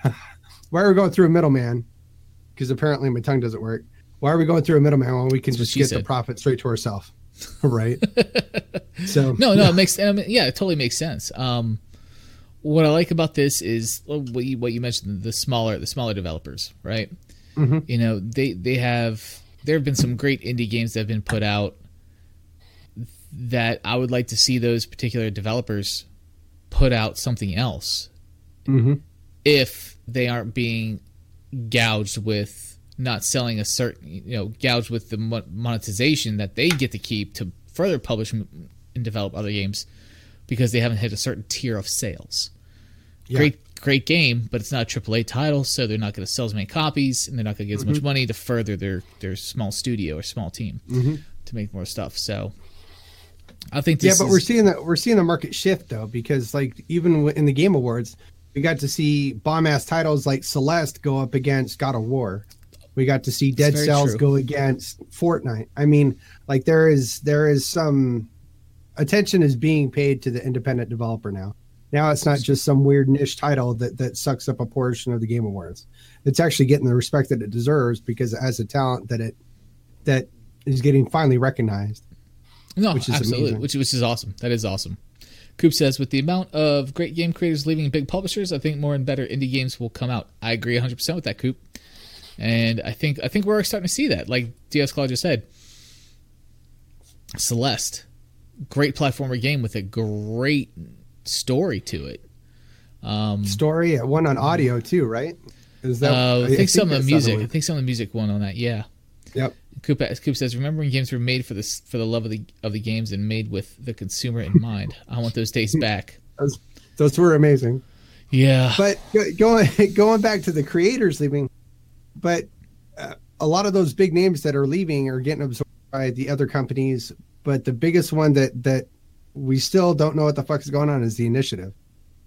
why are we going through a middleman? Because apparently my tongue doesn't work. Why are we going through a middleman when we can just get said. the profit straight to ourselves? right. so no, no, it makes I mean, yeah, it totally makes sense. Um, what I like about this is what you, what you mentioned the smaller the smaller developers, right? Mm-hmm. You know, they they have there have been some great indie games that have been put out that I would like to see those particular developers put out something else mm-hmm. if they aren't being gouged with not selling a certain you know gouged with the monetization that they get to keep to further publish and develop other games because they haven't hit a certain tier of sales. Yeah. Great great game, but it's not a AAA title, so they're not going to sell as many copies, and they're not going to get as mm-hmm. much money to further their their small studio or small team mm-hmm. to make more stuff. So, I think yeah, but is... we're seeing that we're seeing the market shift though, because like even in the Game Awards, we got to see bomb ass titles like Celeste go up against God of War. We got to see Dead Cells true. go against Fortnite. I mean, like there is there is some attention is being paid to the independent developer now. Now it's not just some weird niche title that that sucks up a portion of the Game Awards. It's actually getting the respect that it deserves because it has a talent that it that is getting finally recognized. No, which absolutely, which which is awesome. That is awesome. Coop says, with the amount of great game creators leaving big publishers, I think more and better indie games will come out. I agree 100 percent with that, Coop. And I think I think we're starting to see that. Like DS Claude just said, Celeste, great platformer game with a great story to it. Um, story, one on audio too, right? Is that? Uh, I, think, I think some of the music. I think some of the music one on that. Yeah. Yep. Coop, Coop says, "Remembering games were made for this for the love of the of the games and made with the consumer in mind. I want those days back. those, those were amazing. Yeah. But going going back to the creators leaving, but uh, a lot of those big names that are leaving are getting absorbed by the other companies. But the biggest one that that we still don't know what the fuck is going on is the initiative.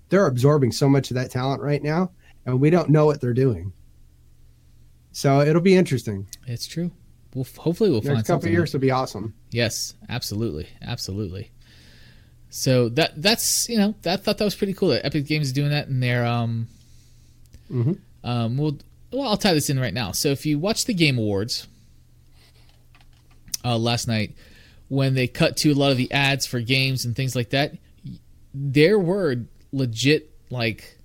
They're absorbing so much of that talent right now, and we don't know what they're doing. So it'll be interesting. It's true. We'll hopefully we'll Next find couple something. years will be awesome. Yes, absolutely, absolutely. So that that's you know that thought that was pretty cool. That Epic Games is doing that in their um mm-hmm. um well well I'll tie this in right now. So if you watch the Game Awards uh, last night when they cut to a lot of the ads for games and things like that, there were legit like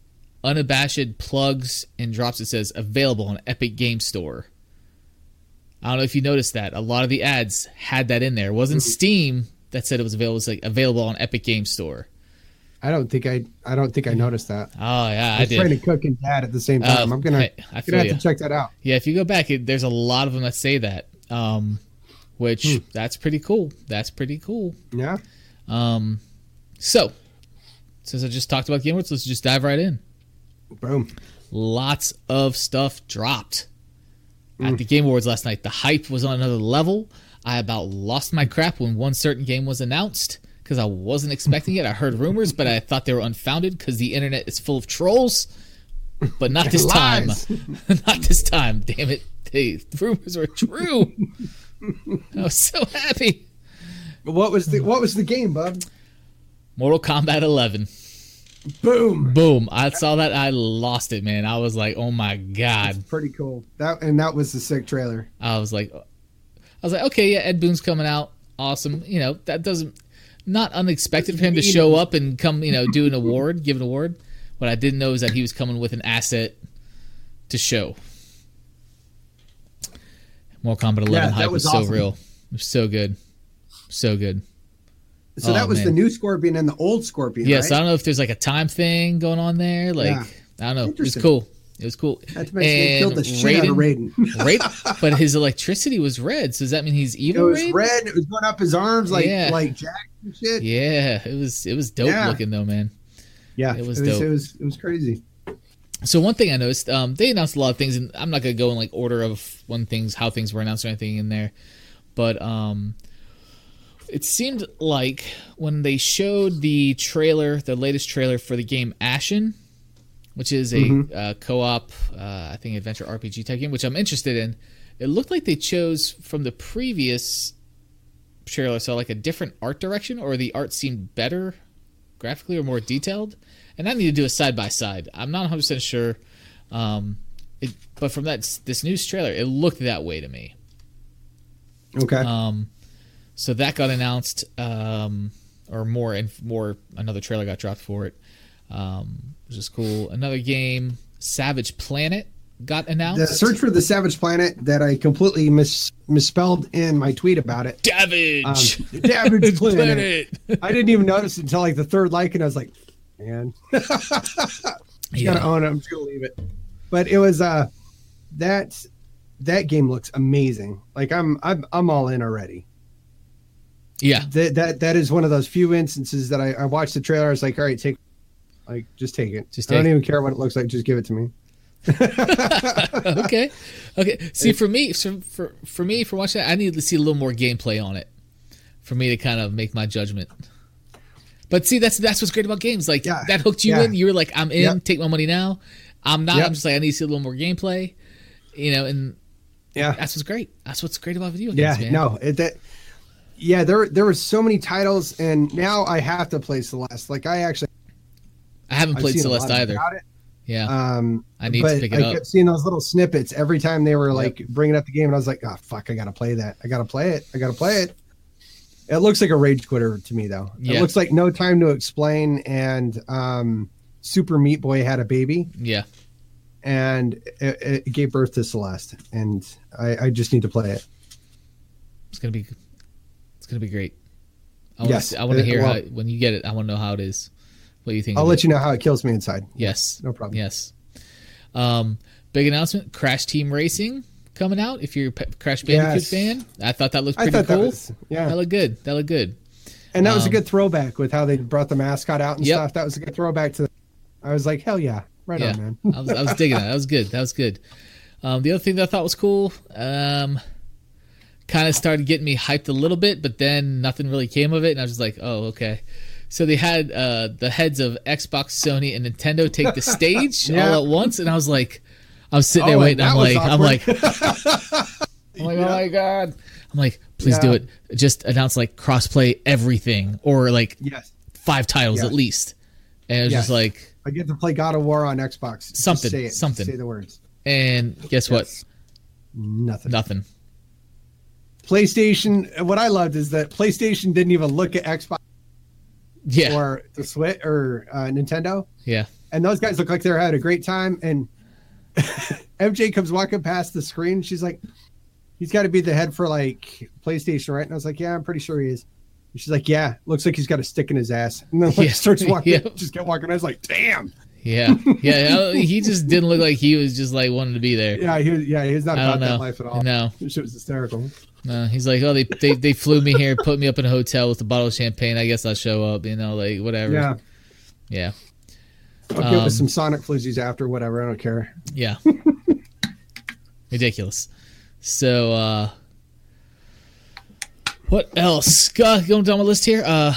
unabashed plugs and drops that says available on Epic Game Store. I don't know if you noticed that. A lot of the ads had that in there. It wasn't Steam that said it was available. It was like available on Epic Game Store. I don't think I I don't think I noticed that. Oh yeah, I I was trying to cook and dad at the same Uh, time. I'm gonna I, I gonna have you. to check that out. Yeah, if you go back, it, there's a lot of them that say that. Um, which Hmm. that's pretty cool. That's pretty cool. Yeah. Um, so since I just talked about Game Awards, let's just dive right in. Boom. lots of stuff dropped Mm. at the Game Awards last night. The hype was on another level. I about lost my crap when one certain game was announced because I wasn't expecting it. I heard rumors, but I thought they were unfounded because the internet is full of trolls. But not this time. Not this time. Damn it. The rumors were true. I was so happy. What was the what was the game, bub? Mortal Kombat 11. Boom. Boom. I saw that. I lost it, man. I was like, oh my God. Pretty cool. That and that was the sick trailer. I was like, I was like, okay, yeah, Ed Boon's coming out, awesome. You know, that doesn't not unexpected for him to show up and come, you know, do an award, give an award. What I didn't know is that he was coming with an asset to show. Mortal Kombat 11 Yeah, hype was, was so awesome. real, it was so good, so good. So Oh, that was man. the new Scorpion and the old Scorpion. Yes, right? I don't know if there's like a time thing going on there. Like, Yeah. I don't know. It was cool. It was cool. Mention they killed the shit out of Raiden. Raiden, but his electricity was red. So does that mean he's evil? It was Raiden? red. It was going up his arms like Yeah. like Jack and shit. Yeah, it was it was dope Yeah. looking though, man. Yeah, It was it was, dope. it was it was crazy. So one thing I noticed, um, they announced a lot of things, and I'm not gonna go in like order of when things, how things were announced or anything in there, but um, it seemed like when they showed the trailer, the latest trailer for the game Ashen, which is a Mhm. uh, co-op, uh, I think adventure RPG type game, which I'm interested in. It looked like they chose from the previous trailer, so like a different art direction, or the art seemed better graphically or more detailed. And I need to do a side by side. I'm not 100 percent sure, um, it, but from that this news trailer, it looked that way to me. Okay. Um, so that got announced, um, or more and more. Another trailer got dropped for it, um, which is cool. Another game, Savage Planet, got the announced. search for the Savage Planet that I completely mis- misspelled in my tweet about it. Davage. Um, Savage Planet. I didn't even notice it until like the third like, and I was like, man, you Yeah. gotta own it. I'm just gonna leave it. But it was uh that that game looks amazing. Like I'm I'm I'm all in already. yeah, That that that is one of those few instances that I, I watched the trailer. I was like, all right, take like just take it. Just I don't it. even care what it looks like. Just give it to me. okay, okay. See, for me, for, for for me, for watching that, I need to see a little more gameplay on it for me to kind of make my judgment. But see, that's that's what's great about games. Like Yeah, that hooked you yeah. in. You were like, I'm in. Yep. Take my money now. I'm not. Yep. I'm just like, I need to see a little more gameplay. You know, and Yeah. that's what's great. That's what's great about video Yeah, games, man. no, it, that yeah, there there were so many titles, and now I have to play Celeste. Like I actually I haven't played Celeste either. it. Yeah, Um, I need but to pick it I up. kept seeing those little snippets every time they were like bringing up the game, and I was like, "Oh fuck, I gotta play that. I gotta play it. I gotta play it." It looks like a rage quitter to me, though. Yeah. It looks like No Time to Explain and um, Super Meat Boy had a baby, yeah. and it, it gave birth to Celeste, and I, I just need to play it. It's gonna be. It's gonna be great. I want Yes, to. I want to uh, hear well- how when you get it. I want to know how it is. What you think? I'll let it. you know how it kills me inside. Yes. No problem. Yes. Um, big announcement: Crash Team Racing coming out. If you're a Crash Bandicoot Yes. fan, I thought that looked I pretty thought cool. that was yeah, That looked good. That looked good. and that was a um, good throwback with how they brought the mascot out and Yep. stuff. That was a good throwback to. I was like, hell yeah, right yeah, on, man. I was, I was digging that. That was good. That was good. Um, the other thing that I thought was cool, um, kind of started getting me hyped a little bit, but then nothing really came of it, and I was just like, oh, okay. So they had uh, the heads of Xbox, Sony, and Nintendo take the stage Yeah. all at once, and I was like, I was sitting there Oh, waiting. I'm like, I'm like. I'm like, oh my god. I'm like, please do it. Just announce like crossplay everything or like yes. five titles Yeah. at least. And it was Yes. just like, I get to play God of War on Xbox. Just Something, say it. something. Say the words. and guess what? Nothing. Nothing. PlayStation. What I loved is that PlayStation didn't even look at Xbox Yeah. or the Switch or uh, Nintendo, yeah. and those guys look like they're having a great time. And MJ comes walking past the screen. She's like, "He's got to be the head for like PlayStation, right?" And I was like, "Yeah, I'm pretty sure he is." And she's like, "Yeah, looks like he's got a stick in his ass." And then like, Yeah. starts walking, Yep. just kept walking. I was like, "Damn." Yeah. Yeah. He just didn't look like he was just like wanting to be there. Yeah, he was, yeah, he's not about that life at all. No. Shit was hysterical. No, he's like, oh, they, they they flew me here, put me up in a hotel with a bottle of champagne. I guess I'll show up, you know, like whatever. Yeah, yeah, I'll give Um, us some Sonic floozies after, whatever. I don't care. yeah. Ridiculous. So, uh what else? Uh, going down my list here. Uh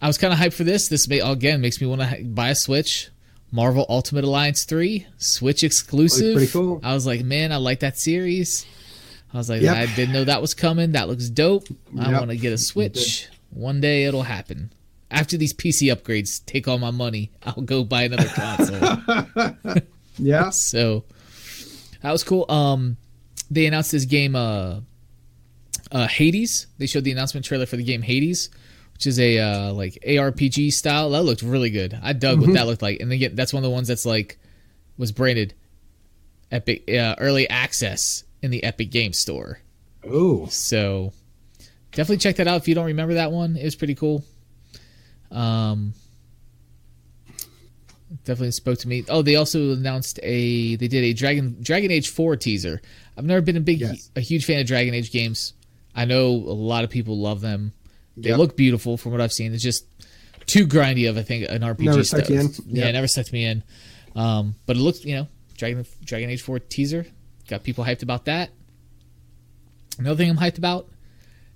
I was kind of hyped for this. This may again makes me want to buy a Switch. Marvel Ultimate Alliance three Switch exclusive. pretty cool. I was like, man, I like that series. I was like, Yep. I didn't know that was coming. That looks dope. I Yep. want to get a Switch. One day it'll happen. After these PC upgrades take all my money, I'll go buy another console. Yeah, so that was cool. Um, they announced this game, uh, uh, Hades. They showed the announcement trailer for the game Hades, which is a uh, like ARPG style. That looked really good. I dug what that looked like. And again, that's one of the ones that's like was branded Epic uh, Early Access in the Epic Game Store. Ooh, So definitely check that out if you don't remember that one. It was pretty cool. Um, definitely spoke to me. Oh, they also announced a they did a Dragon Dragon Age 4 teaser. I've never been a big Yes. a huge fan of Dragon Age games. I know a lot of people love them. They Yep. look beautiful from what I've seen. It's just too grindy of I think an RPG Never you in? Yeah, Yep. never sucked me in. Um, but it looks, you know, Dragon Dragon Age 4 teaser got people hyped about that. Another thing I'm hyped about,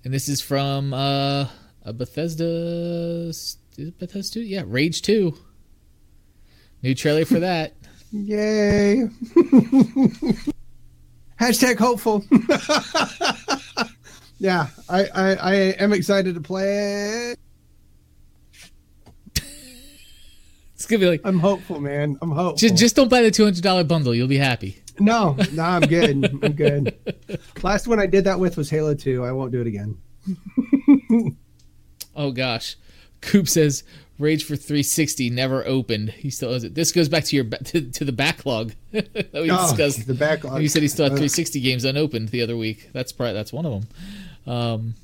and this is from uh, a Bethesda. Is it Bethesda? Yeah, Rage 2. New trailer for that. yay! Hashtag hopeful. yeah, I, I I am excited to play it. It's gonna be like I'm hopeful, man. I'm hopeful. just just don't buy the two hundred dollar bundle. You'll be happy. No, no, I'm good. I'm good. Last one I did that with was Halo Two. I won't do it again. Oh gosh, Coop says Rage for 360 never opened. He still has it. This goes back to your to, to the backlog that we Oh, discussed. the backlog. You said he still had Uh, 360 games unopened the other week. That's probably that's one of them. Um,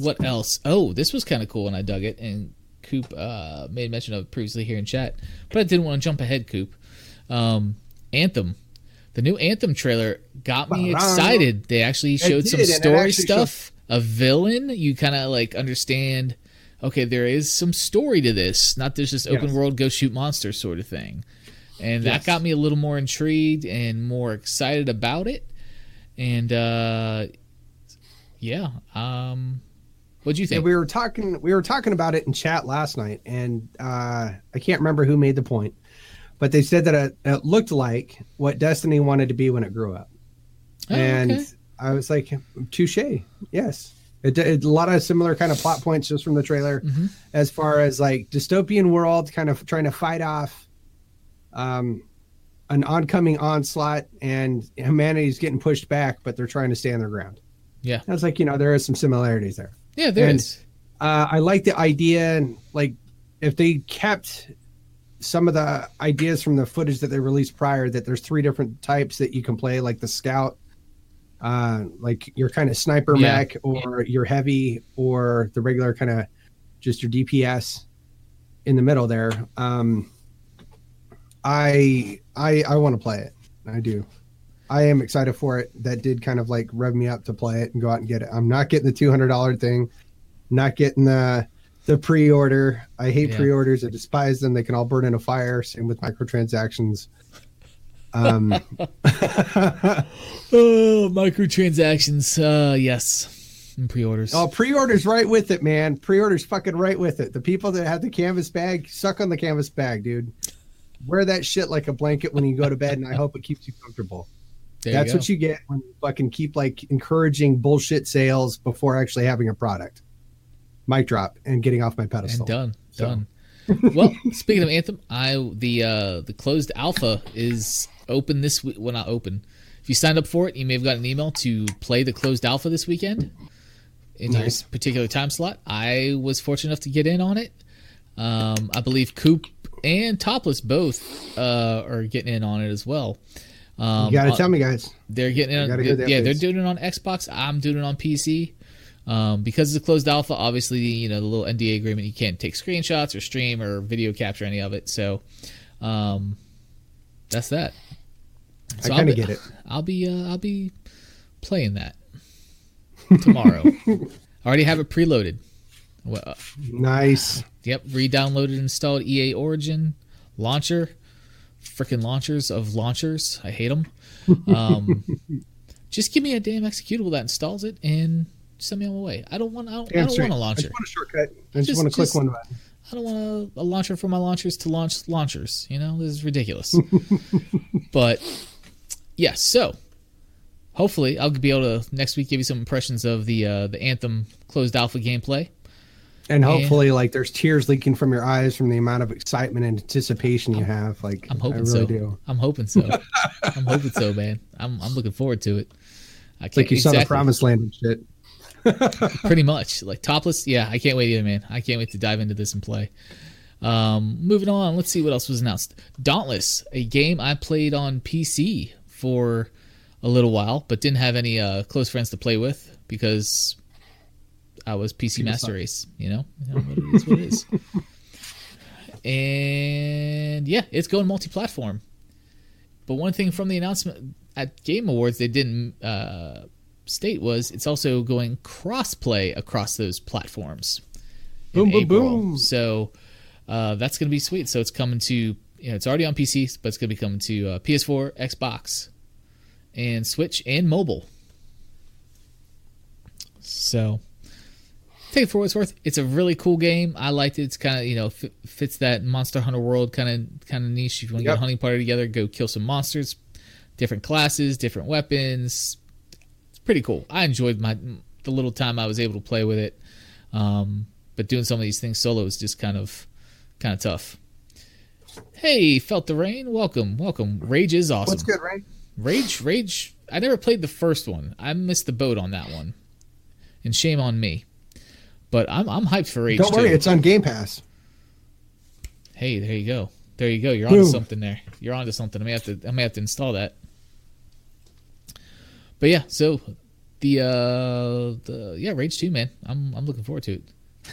what else? Oh, this was kind of cool, and I dug it. And Coop uh, made mention of it previously here in chat, but I didn't want to jump ahead. Coop, um, Anthem, the new Anthem trailer got me excited. They actually showed some did, it story stuff. A villain, you kind of like understand. Okay, there is some story to this. Not there's just open Yes. world go shoot monsters sort of thing and that got me a little more intrigued and more excited about it and uh yeah um what do you Yeah, think we were talking we were talking about it in chat last night, and uh, I can't remember who made the point, but they said that it, it looked like what Destiny wanted to be when it grew up, Oh, and okay. I was like, touche, yes. It, it, a lot of similar kind of plot points just from the trailer, Mhm. as far as like dystopian world, kind of trying to fight off um, an oncoming onslaught, and humanity's getting pushed back, but they're trying to stand their ground. Yeah. I was like, you know, there is some similarities there. yeah there and- is. Uh, I like the idea, and like if they kept some of the ideas from the footage that they released prior, that there's three different types that you can play, like the scout, uh, like your kind of sniper Yeah. mech, or your heavy, or the regular kind of just your DPS in the middle there. Um, I I I want to play it. I do. I am excited for it. That did kind of like rev me up to play it and go out and get it. I'm not getting the two hundred dollar thing, not getting the the pre order. I hate Yeah. pre orders. I despise them. They can all burn in a fire. Same with microtransactions. Um, oh microtransactions uh yes and pre-orders oh, pre orders right with it, man. Pre orders fucking right with it. The people that have the canvas bag suck on the canvas bag, dude. wear that shit like a blanket when you go to bed, and I hope it keeps you comfortable. There That's you what you get when you fucking keep like encouraging bullshit sales before actually having a product. Mic drop and getting off my pedestal. and done So- done well speaking of anthem i the uh the closed alpha is open this week well not open if you signed up for it you may have gotten an email to play the closed alpha this weekend in Nice. your particular time slot i was fortunate enough to get in on it um i believe coop and topless both uh are getting in on it as well um You gotta uh, tell me, guys. they're getting gotta On, yeah, they're doing it on Xbox. I'm doing it on PC. Um, because it's a closed alpha, obviously, you know the little NDA agreement. You can't take screenshots or stream or video capture any of it. So, um, that's that. So I kind of get it. I'll be uh, I'll be playing that tomorrow. I already have it preloaded. Well, uh, Nice. Yep, re-downloaded, installed EA Origin launcher. Freaking launchers of launchers. I hate them. Um, just give me a damn executable that installs it and send me on my way. I don't want. I don't, I don't want a I launcher. just want a shortcut. I just, Just- want to click just- one button. I don't want a, a launcher for my launchers to launch launchers. You know, this is ridiculous. but yeah, so hopefully I'll be able to next week give you some impressions of the uh, the Anthem closed alpha gameplay. And hopefully, like, there's tears leaking from your eyes from the amount of excitement and anticipation you have. Like, I'm hoping I really so. do. I'm hoping so. I'm hoping so, man. I'm I'm looking forward to it. I It's like can't you saw the promised land and shit. pretty much. Like topless? Yeah i can't wait either man. I can't wait to dive into this and play. Um moving on let's see what else was announced. Dauntless a game i played on pc for a little while but didn't have any uh close friends to play with because i was pc master race you know, You know what it is what it is. And yeah it's going multi-platform. But one thing from the announcement at game awards they didn't uh state was it's also going cross-play across those platforms. Boom, boom, April. boom. So uh, that's going to be sweet. So it's coming to, you know, it's already on PC, but it's going to be coming to uh, PS4, Xbox, and Switch and mobile. So take it for what it's worth. It's a really cool game. I liked it. It's kind of you know f- fits that Monster Hunter world kind of kind of niche. If you want to get a hunting party together, go kill some monsters, different classes, different weapons. Pretty cool. I enjoyed my the little time I was able to play with it. Um, but doing some of these things solo is just kind of kind of tough. Hey, felt the rain. Welcome, welcome. Rage is awesome. What's good, right? Rage, Rage. I never played the first one. I missed the boat on that one, and shame on me. But I'm I'm hyped for Rage Don't worry, too. it's on Game Pass. Hey, there you go. There you go. You're onto Boom. something there. You're onto something. I may have to. I may have to install that. But yeah, so the uh the yeah Rage two man. I'm I'm looking forward to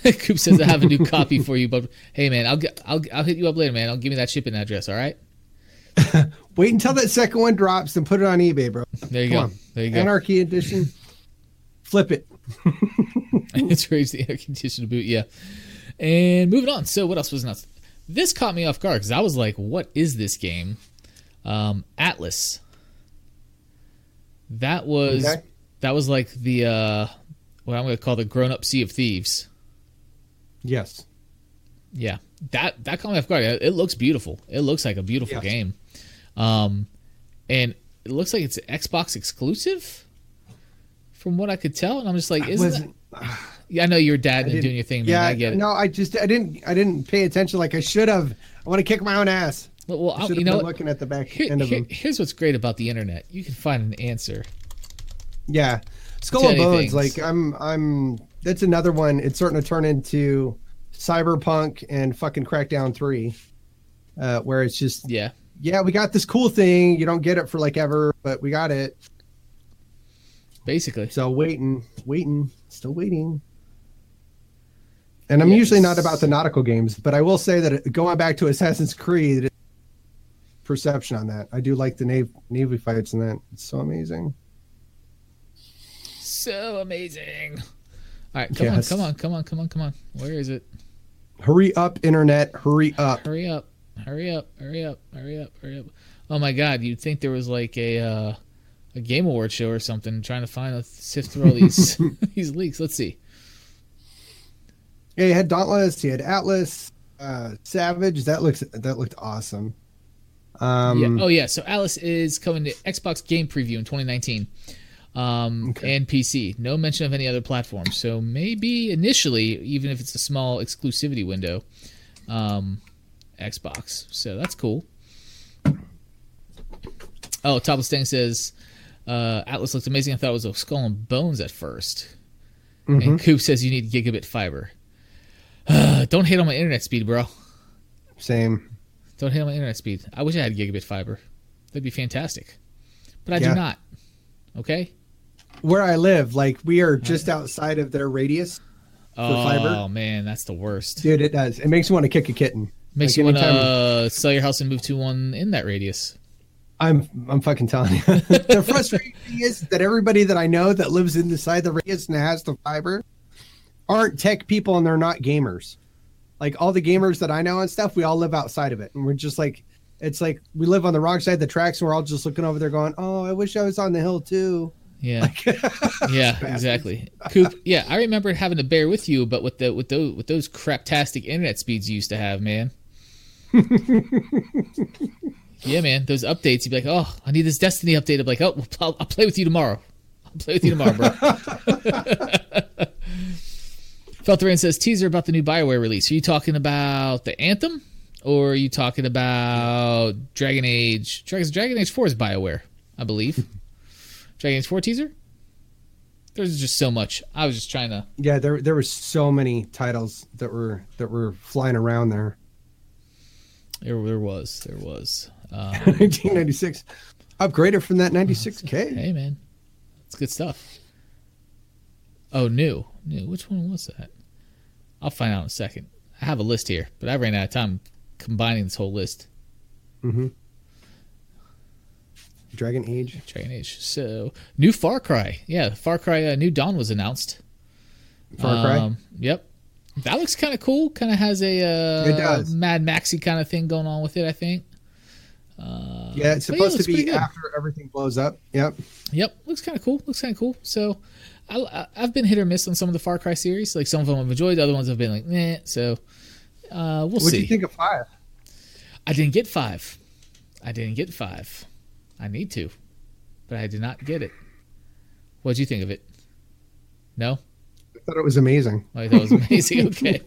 it. Coop says I have a new copy for you, but hey man, I'll get I'll I'll hit you up later, man. I'll give me that shipping address. All right. Wait until that second one drops and put it on eBay, bro. There you Come go. on. There you go. Anarchy Edition. Flip it. it's raised the air conditioner boot, yeah. And moving on. So what else was announced? This caught me off guard because I was like, "What is this game?" Um, Atlas. That was Okay. that was like the uh, what I'm going to call the grown-up Sea of Thieves. Yes. Yeah, that that caught me off guard. It looks beautiful. It looks like a beautiful Yes. game, um, and it looks like it's Xbox exclusive, from what I could tell. And I'm just like, isn't that? Yeah, I know you're dad and doing your thing, man. Yeah, I get it. no, I just I didn't I didn't pay attention like I should have. I want to kick my own ass. Well, well, I should you have know, been looking at the back Here- end of here- them. here's what's great about the internet: you can find an answer. Yeah, Skull and Bones. things. Like I'm, I'm. That's another one. It's starting to turn into Cyberpunk and fucking Crackdown Three, uh, where it's just Yeah, yeah, we got this cool thing. You don't get it for like ever, but we got it. basically. So waiting, waiting, still waiting. And I'm usually not about the nautical games, but I will say that going back to Assassin's Creed, perception on that. I do like the navy navy fights in that. It's so amazing. So amazing. All right, come Yes. on, come on, come on, come on, come on. Where is it? Hurry up, internet! Hurry up! Hurry up! Hurry up! Hurry up! Hurry up! Hurry up! Oh my God! You'd think there was like a uh, a game award show or something trying to find a sift through all these these leaks. Let's see. Yeah, you had Dauntless, you had Atlas, uh, Savage. That looks that looked awesome. Um, yeah. Oh yeah. So Atlas is coming to Xbox Game Preview in 2019, um, Okay. and PC. No mention of any other platform. So maybe initially, even if it's a small exclusivity window, um, Xbox. So that's cool. Oh, Topless Stang says uh, Atlas looks amazing. I thought it was a skull and bones at 1st Mhm. And Coop says you need gigabit fiber. Don't hate on my internet speed, bro. Same. Don't hate my internet speed. I wish I had gigabit fiber. That'd be fantastic. But I Yeah. do not. Okay? Where I live, like we are just outside of their radius. oh, fiber? Oh man, that's the worst. Dude, it does. It makes you want to kick a kitten. Makes like you want to uh, sell your house and move to one in that radius. I'm I'm fucking telling you. the frustrating thing is that everybody that I know that lives inside the radius and has the fiber aren't tech people and they're not gamers. Like all the gamers that I know and stuff, we all live outside of it. And we're just like it's like we live on the wrong side of the tracks and we're all just looking over there going, Oh, I wish I was on the hill too. Yeah, yeah, exactly. Coop, yeah, I remember having to bear with you, but with the with those with those craptastic internet speeds you used to have, man. yeah, man, those updates, you'd be like, "Oh, I need this Destiny update." I'm like, "Oh, I'll, I'll play with you tomorrow. I'll play with you tomorrow, bro." Felterain says teaser about the new Bioware release. Are you talking about the Anthem, or are you talking about Dragon Age? Dragon Dragon Age Four is Bioware, I believe. Dragon Age Four teaser. There's just so much. I was just trying to. Yeah, there there was so many titles that were that were flying around there. There, there was, there was. Um, 1996. Upgraded from that 96K. hey, man, it's good stuff. Oh, new, new. Which one was that? I'll find out in a second. I have a list here, but I ran out of time combining this whole list. Mm-hmm. Dragon Age. Dragon Age. So, new Far Cry. Yeah, Far Cry uh, New Dawn was announced. Far Cry. Um, yep. That looks kind of cool. Kind of has a uh, It does. Mad Maxy kind of thing going on with it. I think. Uh, yeah, it's supposed looks to be after everything blows up. Yep. Yep, looks kind of cool. Looks kind of cool. So, I, I've been hit or miss on some of the Far Cry series. Like some of them I've enjoyed, the other ones I've been like, meh. So, uh, we'll What see. do you think of five? I didn't get five. I didn't get five. I need to, but I did not get it. What'd you think of it? No, I thought it was amazing. oh, I thought it was amazing. okay,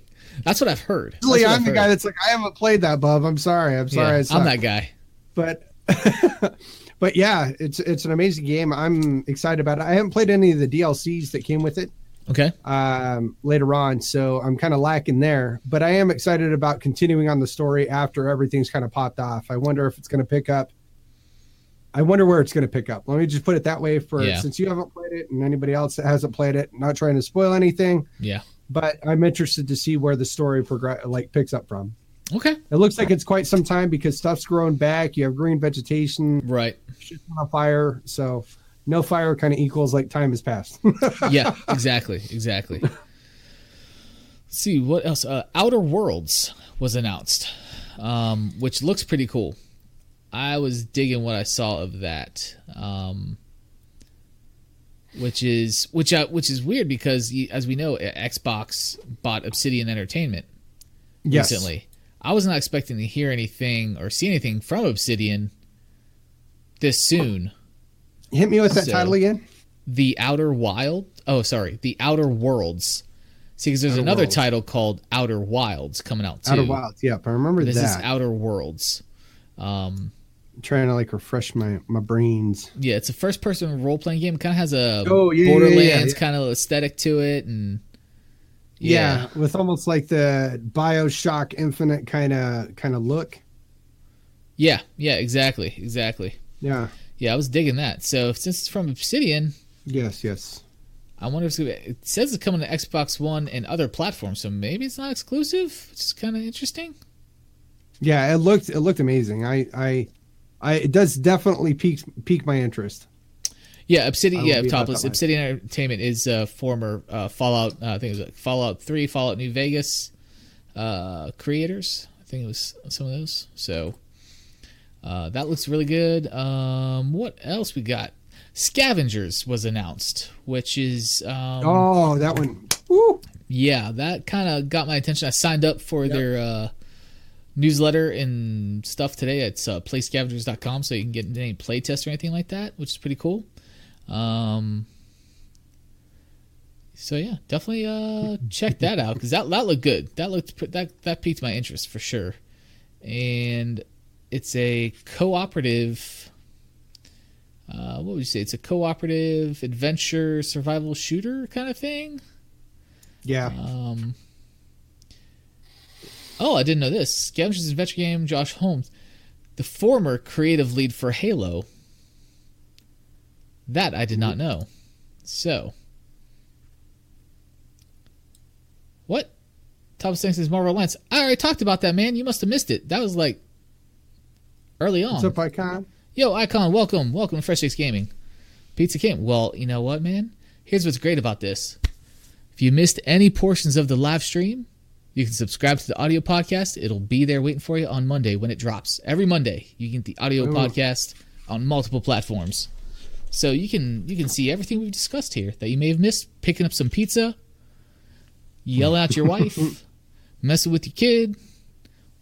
that's what I've heard. Usually, what I'm I've the heard. guy that's like, I haven't played that, Bub. I'm sorry. I'm sorry. Yeah. I'm that guy. But, but yeah, it's it's an amazing game. I'm excited about it. I haven't played any of the DLCs that came with it Okay. um, later on, so I'm kind of lacking there. But I am excited about continuing on the story after everything's kind of popped off. I wonder if it's going to pick up. I wonder where it's going to pick up. Let me just put it that way for Yeah. since you haven't played it and anybody else that hasn't played it. Not trying to spoil anything, Yeah. but I'm interested to see where the story progress like picks up from. Okay. It looks like it's quite some time because stuff's growing back. You have green vegetation, Right. shit's on fire. So no fire kind of equals like time has passed. yeah, exactly, exactly. Let's see what else. Uh, Outer Worlds was announced, um, which looks pretty cool. I was digging what I saw of that, um, which is which uh, which is weird because as we know, Xbox bought Obsidian Entertainment yes. recently. I was not expecting to hear anything or see anything from Obsidian this soon. Hit me with that So- title again. The Outer Wild. Oh, sorry, The Outer Worlds. See, because there's Outer another Worlds. title called Outer Wilds coming out too. Outer Wilds. Yep, I remember This is Outer Worlds. Um, trying to like refresh my my brains. yeah, it's a first-person role-playing game. Kind of has a Oh, yeah, yeah, yeah, Borderlands yeah. kind of aesthetic to it, and Yeah. with almost like the Bioshock Infinite kind of kind of look. yeah, yeah, exactly, exactly. Yeah. Yeah, I was digging that. So since it's from Obsidian, Yes. Yes. I wonder if it's gonna, it says it's coming to Xbox One and other platforms, so maybe it's not exclusive. It's kind of interesting. Yeah. It looked it looked amazing. I I I it does definitely pique pique my interest. Yeah, Obsidian. Yeah, topless. Obsidian Entertainment is uh, former uh, Fallout. Uh, I think it was Fallout Three, Fallout New Vegas uh, creators. I think it was some of those. So uh, that looks really good. Um, what else we got? Scavengers was announced, which is um, Oh, that one. Woo. yeah, that kind of got my attention. I signed up for Yep. their uh, newsletter and stuff today. It's uh, playscavengers.com, so you can get any play test or anything like that, which is pretty cool. Um, so yeah, definitely uh, check that out because that that looked good. That looked that that piqued my interest for sure, and it's a cooperative. Uh, what would you say? It's a cooperative adventure survival shooter kind of thing. Yeah. Um, oh, I didn't know this. Scavengers adventure game. Josh Holmes, the former creative lead for Halo. That I did not know. So, what? Thomas Thanks says Marvel Alliance. I already talked about that, man. You must have missed it. That was like early on. What's up, Icon? Yo, Icon, welcome. Welcome to Fresh Takes Gaming. Pizza King. Well, you know what, man? Here's what's great about this. If you missed any portions of the live stream, you can subscribe to the audio podcast. It'll be there waiting for you on Monday when it drops. Every Monday, you get the audio Ooh. podcast on multiple platforms. So you can you can see everything we've discussed here that you may have missed. Picking up some pizza, yelling at your wife, messing with your kid,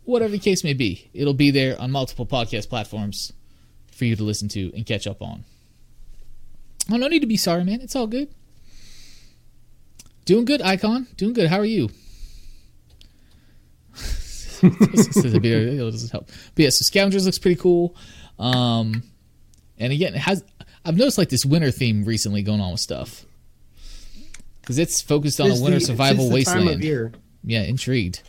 whatever the case may be. It'll be there on multiple podcast platforms for you to listen to and catch up on. Oh, no need to be sorry, man. It's all good. Doing good, Icon. Doing good. How are you? this is a bit- it doesn't help. But yeah, so Scavengers looks pretty cool. Um, and again, it has I've noticed like this winter theme recently going on with stuff because it's focused on It's a winter the- survival it's the time of wasteland. year. Yeah, intrigued.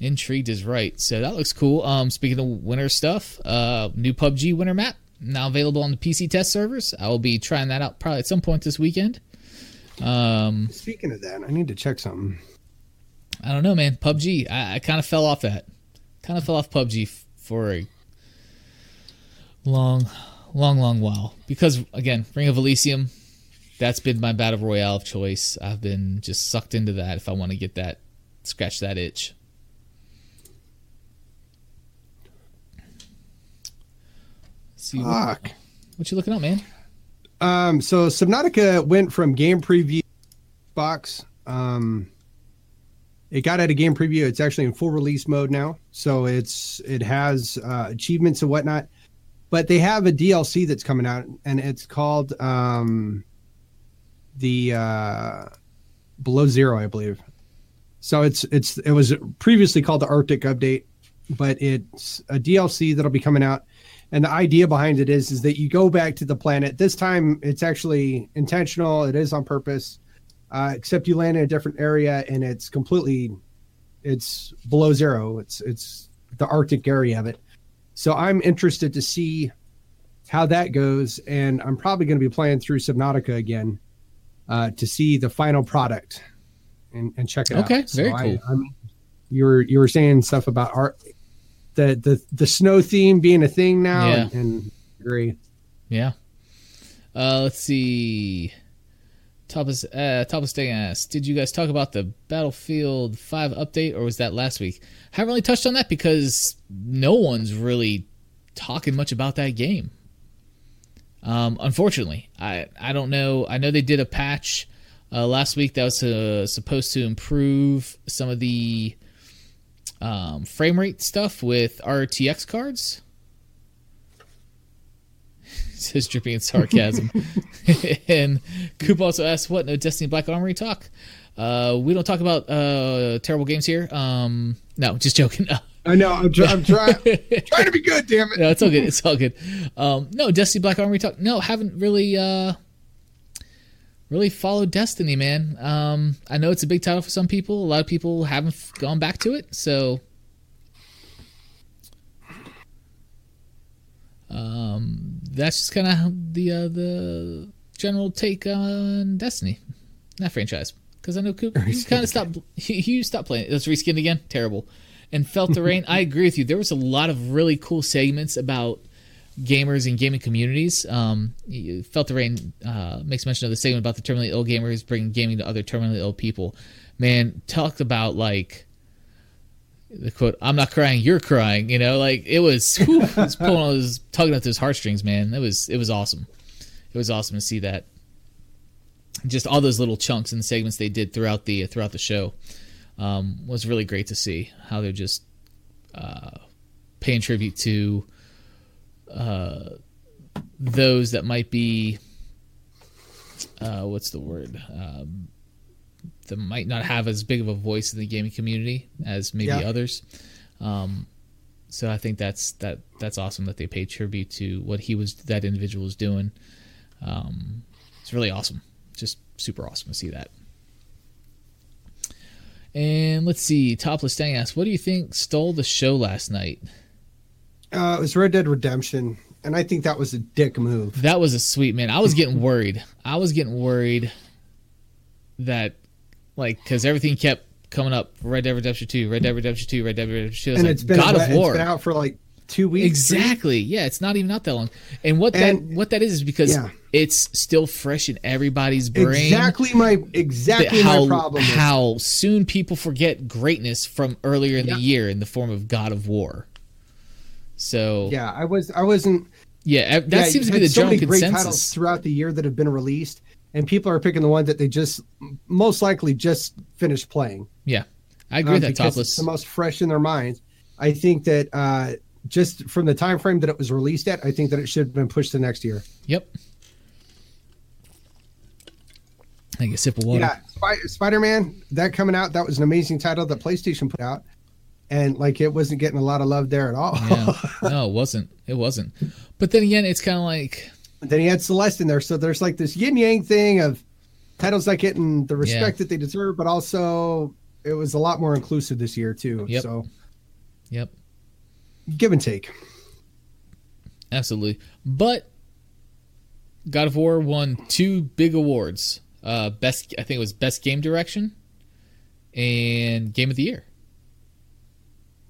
Intrigued is right. So that looks cool. Um, speaking of winter stuff, uh, new PUBG winter map now available on the PC test servers. I will be trying that out probably at some point this weekend. Um, Speaking of that, I need to check something. I don't know, man. PUBG. I, I kind of fell off that. Kind of fell off PUBG f- for a long, long, long while because again, Ring of Elysium. That's been my battle royale of choice. I've been just sucked into that if I want to get that, scratch that itch. See what, Fuck. what you looking up, man? Um, so Subnautica went from game preview box. Um, it got out of game preview. It's actually in full release mode now. So it's it has uh, achievements and whatnot. But they have a DLC that's coming out, and it's called um, the uh, Below Zero, I believe. So it's it's it was previously called the Arctic Update, but it's a DLC that'll be coming out. And the idea behind it is is that you go back to the planet. This time it's actually intentional. It is on purpose uh, except you land in a different area and it's completely it's below zero. It's it's the arctic area of it so i'm interested to see how that goes and i'm probably going to be playing through subnautica again uh, to see the final product and, and check it Okay, out Okay, very I- cool. I'm, you were you were saying stuff about art the the the snow theme being a thing now Yeah. and, and agree Yeah. Uh, let's see. Thomas uh, Thomas Day asked, "Did you guys talk about the Battlefield Five update, or was that last week?" I Haven't really touched on that because no one's really talking much about that game. Um, unfortunately, I I don't know. I know they did a patch uh, last week that was uh, supposed to improve some of the um, frame rate stuff with RTX cards. says dripping in sarcasm. and Coop also asks, "What? No Destiny Black Armory talk? Uh, we don't talk about uh, terrible games here. Um, no, just joking. i know i'm, try, I'm trying trying to be good damn it no, it's all good. It's all good. Um, no, Destiny Black Armory talk. No, haven't really uh, really followed Destiny, man. Um, I know it's a big title for some people. A lot of people haven't gone back to it, so. Um, that's just kind of the uh, the general take on Destiny, that franchise. Because I know Coop, you kind of stopped. You, stopped playing. it. Let's reskin again. Terrible. And felt the rain. I agree with you. There was a lot of really cool segments about gamers and gaming communities. Um, Felt the Rain uh, makes mention of the segment about the terminally ill gamers bringing gaming to other terminally ill people. Man, talked about like the quote, "I'm not crying, you're crying." You know, like it was, whew, it was pulling, on those, tugging at those heartstrings, man. It was, it was awesome. It was awesome to see that. Just all those little chunks and segments they did throughout the throughout the show um, was really great to see how they're just uh, paying tribute to uh, those that might be uh, what's the word um, that might not have as big of a voice in the gaming community as maybe Yeah. others. Um, so I think that's that that's awesome that they paid tribute to what he was that individual was doing. Um, it's really awesome, just super awesome to see that. And let's see, Topless Stang asks, "What do you think stole the show last night?" Uh, it was Red Dead Redemption, and I think that was a dick move. That was a sweet man. I was getting worried. I was getting worried that, like, because everything kept coming up: Red Dead Redemption Two, Red Dead Redemption Two, Red Dead Redemption Two. And like, it's been God of it's War. been out for like two weeks. three- Exactly. Yeah, it's not even out that long. And what And- that what that is is because Yeah. it's still fresh in everybody's brain. Exactly my exactly how my problem. with how soon people forget greatness from earlier in Yeah. the year in the form of God of War. So yeah, Yeah, I was I wasn't. ev- that yeah, seems to be the so general many great titles throughout the year that have been released, and people are picking the one that they just most likely just finished playing. Yeah, I agree um, with that. because Topless. It's the most fresh in their minds. I think that uh, just from the time frame that it was released at, I think that it should have been pushed to next year. Yep. Take a sip of water. Yeah, Spy- Spider Man, that coming out, that was an amazing title that PlayStation put out, and like it wasn't getting a lot of love there at all. Yeah. No, it wasn't. It wasn't. But then again, it's kind of like then he had Celeste in there, so there's like this yin yang thing of titles not getting the respect that they deserve, but also it was a lot more inclusive this year too. Yep. So yep. give and take. Absolutely. But God of War won two big awards. Uh best I think it was best game direction and game of the year.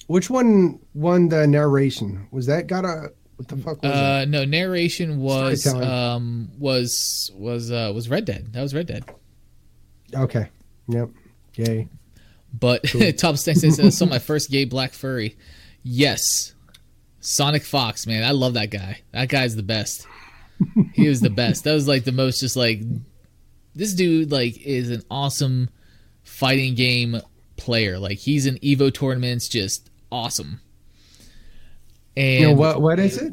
Which one won the narration? Was that got a what the fuck was it? Uh no, narration was um was was uh was Red Dead. That was Red Dead. Okay. Yep. Yay. But Top Stank says uh, saw my first gay black furry. Yes. Sonic Fox, man. I love that guy. That guy's the best. He was the best. That was like the most just like this dude like is an awesome fighting game player. Like he's in Evo tournaments just awesome. And You know what what is it?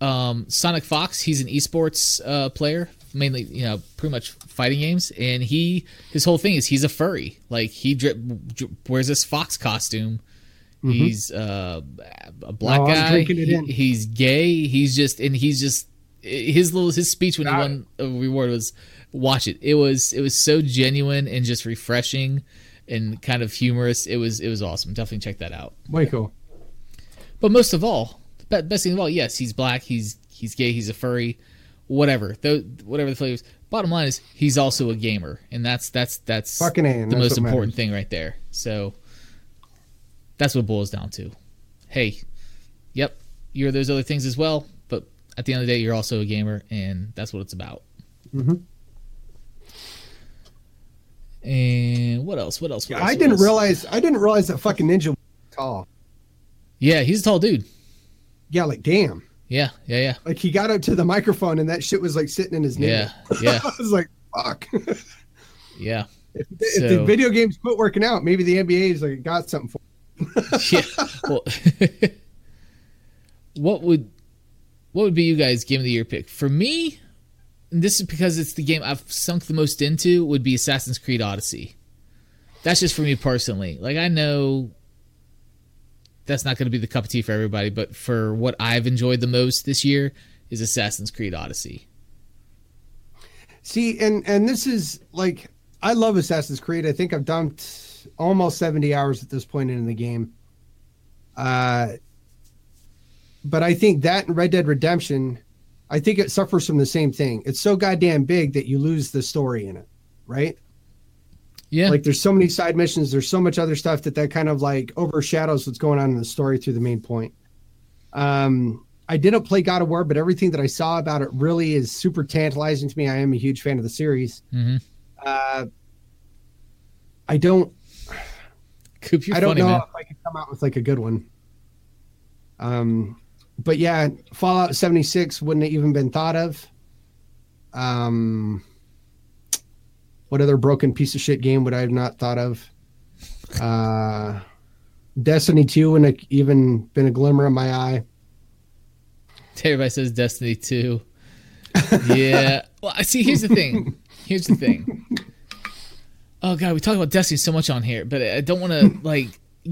um, Sonic Fox, he's an esports uh, player, mainly you know pretty much fighting games, and he his whole thing is he's a furry. Like he drip, drip, wears this fox costume. He's uh, a black Mm-hmm. Oh, guy. He- he's gay. He's just and he's just his little his speech when he Got won a reward was watch it. It was it was so genuine and just refreshing and kind of humorous. It was it was awesome. Definitely check that out. Way cool. But most of all, be- best thing of all, yes, he's black, he's he's gay, he's a furry, whatever. Though whatever the flavors. Bottom line is he's also a gamer, and that's that's that's Fucking the that's most important matters. thing right there. So that's what it boils down to. Hey, yep, you're those other things as well, but at the end of the day, you're also a gamer, and that's what it's about. Mhm. And what else? What else? What else? I didn't else? realize I didn't realize that fucking ninja was tall. Yeah, he's a tall dude. Yeah, like damn. Yeah, yeah, yeah, Like he got up to the microphone and that shit was like sitting in his navel. yeah, yeah, I was like, fuck. yeah. if, if So- the video games quit working out, maybe the NBA is like got something for. yeah. Well, what would what would be you guys game of the year pick for me? And this is because it's the game I've sunk the most into. Would be Assassin's Creed Odyssey. That's just for me personally. Like I know that's not going to be the cup of tea for everybody, but for what I've enjoyed the most this year is Assassin's Creed Odyssey. See, and and this is like I love Assassin's Creed. I think I've dumped almost 70 hours at this point in the game. Uh but I think that and Red Dead Redemption, I think it suffers from the same thing. It's so goddamn big that you lose the story in it, right? Yeah, Like there's so many side missions, there's so much other stuff that that kind of like overshadows what's going on in the story through the main point. Um I didn't play God of War, but everything that I saw about it really is super tantalizing to me. I am a huge fan of the series. Mhm. Uh, I don't. Coop, you're I don't funny, know man. if I could come out with like a good one. Um, but yeah, Fallout seventy six wouldn't have even been thought of. Um, what other broken piece of shit game would I have not thought of? Uh, Destiny 2 and even been a glimmer in my eye. Everybody says Destiny 2. Yeah. well, I see. Here's the thing. Here's the thing. Oh god, we talk about Destiny so much on here, but I don't want to like.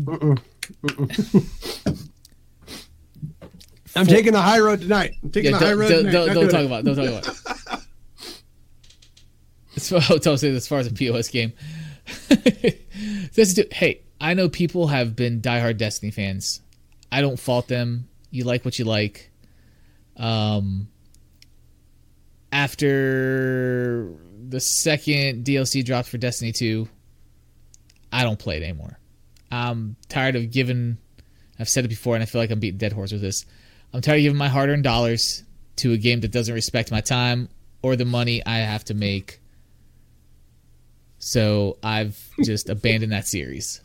I'm taking the high road tonight. I'm taking Yeah, the high road don't, tonight. don't, don't talk about. it, Don't talk about. it. As far, say as far as a POS game. Do. Hey, I know people have been diehard Destiny fans. I don't fault them. You like what you like. Um, after the second DLC dropped for Destiny 2, I don't play it anymore. I'm tired of giving. I've said it before, and I feel like I'm beating dead horse with this. I'm tired of giving my hard-earned dollars to a game that doesn't respect my time or the money I have to make. So I've just abandoned that series.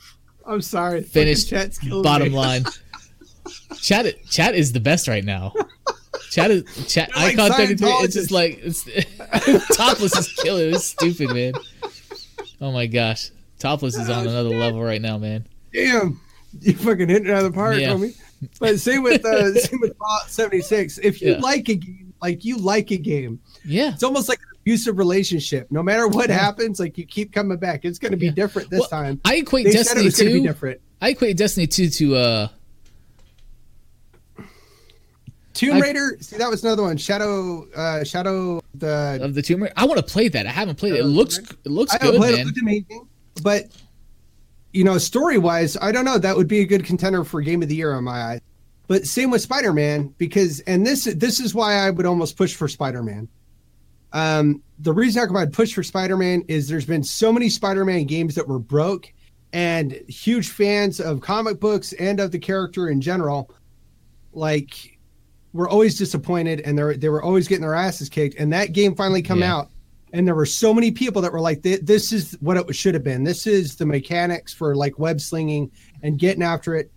I'm sorry. Finished. Chat's Bottom me. line, chat. Chat is the best right now. Chat is chat. Like icon thirty three. It's just like it's topless is killing. It's stupid, man. Oh my gosh, topless is on another level right now, man. Damn, you fucking hit it out of the park, Yeah. homie. But same with uh, same with Fallout 76. If you Yeah. like a game, like you like a game, Yeah, it's almost like abusive relationship. No matter what happens, like you keep coming back. It's going to be Yeah. different this Well, time. I equate They Destiny was going to be two. different. I equate Destiny two to uh Tomb I- Raider. See, that was another one. Shadow, uh, Shadow. The of the Tomb Raider. I want to play that. I haven't played it. It looks it looks I good, played it. It man. looked amazing, but you know, story wise, I don't know. That would be a good contender for Game of the Year on my eyes. But same with Spider Man because, and this this is why I would almost push for Spider Man. Um, the reason I come I'd push for Spider Man is there's been so many Spider Man games that were broke, and huge fans of comic books and of the character in general, like were always disappointed, and they they were always getting their asses kicked. And that game finally come Yeah. out, and there were so many people that were like, "This is what it should have been. This is the mechanics for like web slinging and getting after it."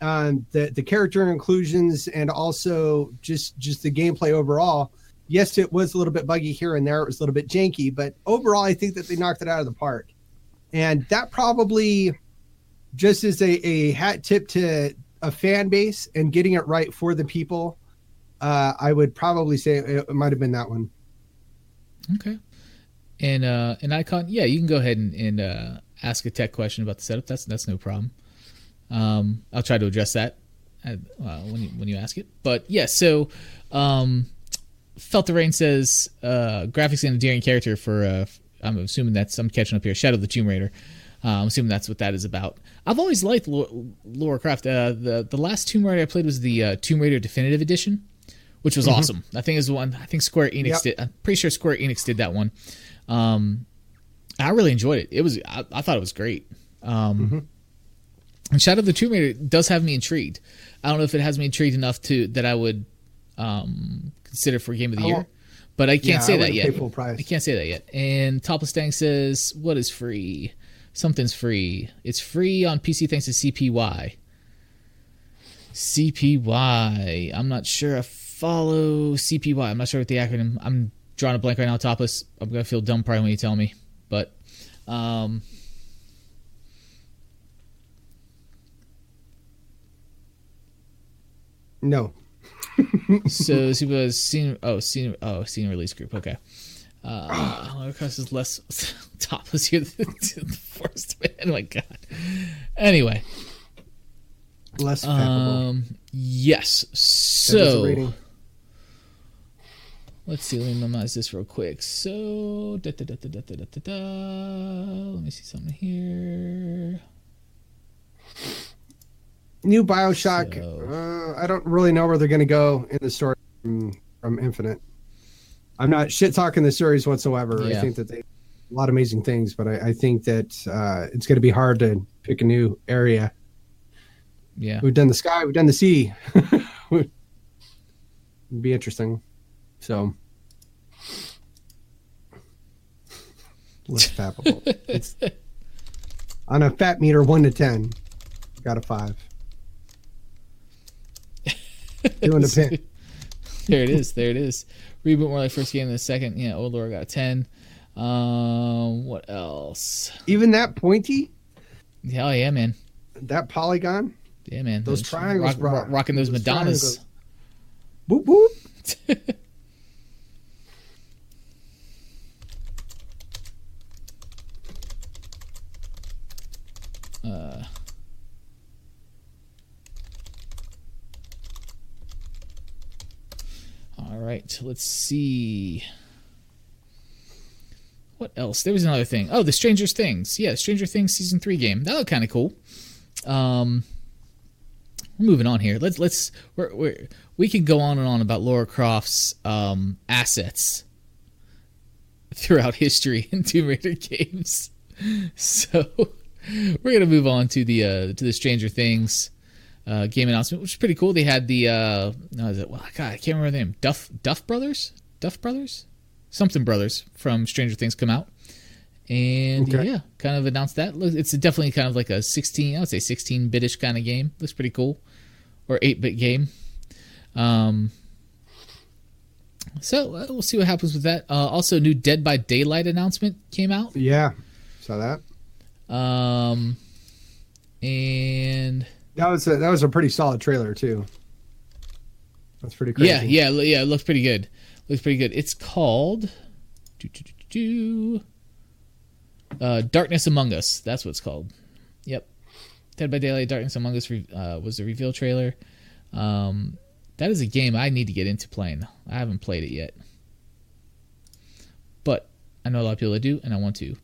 Um, the the character inclusions and also just just the gameplay overall. Yes, it was a little bit buggy here and there. It was a little bit janky, but overall, I think that they knocked it out of the park. And that probably just is a, a hat tip to a fan base and getting it right for the people. Uh, I would probably say it, it might have been that one. Okay. And uh an icon, yeah, you can go ahead and, and uh ask a tech question about the setup. That's that's no problem. Um I'll try to address that uh, when you when you ask it. But yeah, so um Felt the Rain says uh graphics and endearing character for uh I'm assuming that's I'm catching up here. Shadow of the Tomb Raider. Uh, I'm assuming that's what that is about. I've always liked Lara Croft. Uh, the the last Tomb Raider I played was the uh, Tomb Raider Definitive Edition, which was awesome. I think is one. I think Square Enix Yep. did. I'm pretty sure Square Enix did that one. Um, I really enjoyed it. It was. I, I thought it was great. Um, and Shadow of the Tomb Raider does have me intrigued. I don't know if it has me intrigued enough to that I would um, consider for Game of the Year, but I can't Yeah, say I that yet. full price. I can't say that yet. And Topless Dang says, "What is free? Something's free. It's free on PC thanks to CPY." CPY. I'm not sure. I follow CPY. I'm not sure what the acronym. I'm drawing a blank right now. Topless. I'm gonna feel dumb probably when you tell me, but um, No, so Super was scene oh scene oh scene release group okay. Uh, Holocaust is less topless here than the first man. Oh my god. Anyway. Less packable. Um, yes. So. Let's see. Let me memorize this real quick. So. Da, da, da, da, da, da, da, da. Let me see something here new Bioshock. So- Uh, I don't really know where they're going to go in the story from, from Infinite. I'm not shit talking the series whatsoever. I think that they a lot of amazing things, but I, I think that uh, it's going to be hard to pick a new area. Yeah. We've done the sky, we've done the sea. It'd be interesting. So less fappable. it's on a fat meter, one to ten. Got a five. Doing the pin. there it is. There it is. Reboot more like first game than the second. Yeah, Old Lara got 10. Um, what else? Even that pointy. Hell yeah, man. that polygon. Yeah, man. Those triangles, bro. rock- rocking those, Those Madonnas. Boop boop. Uh, all let's see. What else? There was another thing. Oh, the Stranger Things. Yeah, Stranger Things season three game. That looked kind of cool. Um, we're moving on here. Let's let's we're, we're, we can go on and on about Lara Croft's um, assets throughout history in Tomb Raider games. So we're gonna move on to the uh, to the Stranger Things uh, game announcement, which is pretty cool. They had the uh, no, it, well, God, I can't remember the name. Duff Duff Brothers, Duff Brothers, something Brothers from Stranger Things come out, and Okay. yeah, kind of announced that. It's definitely kind of like a sixteen, I would say sixteen bitish kind of game. Looks pretty cool, or eight bit game. Um, so uh, we'll see what happens with that. Uh, also, new Dead by Daylight announcement came out. Yeah, saw that. Um, and That was a, that was a pretty solid trailer too. That's pretty crazy. yeah, yeah, yeah, it looks pretty good. Looks pretty good. It's called do, do, do, do, do, uh, Darkness Among Us. That's what it's called. Yep. Dead by Daylight, Darkness Among Us uh, was the reveal trailer. Um, that is a game I need to get into playing. I haven't played it yet, but I know a lot of people that do, and I want to.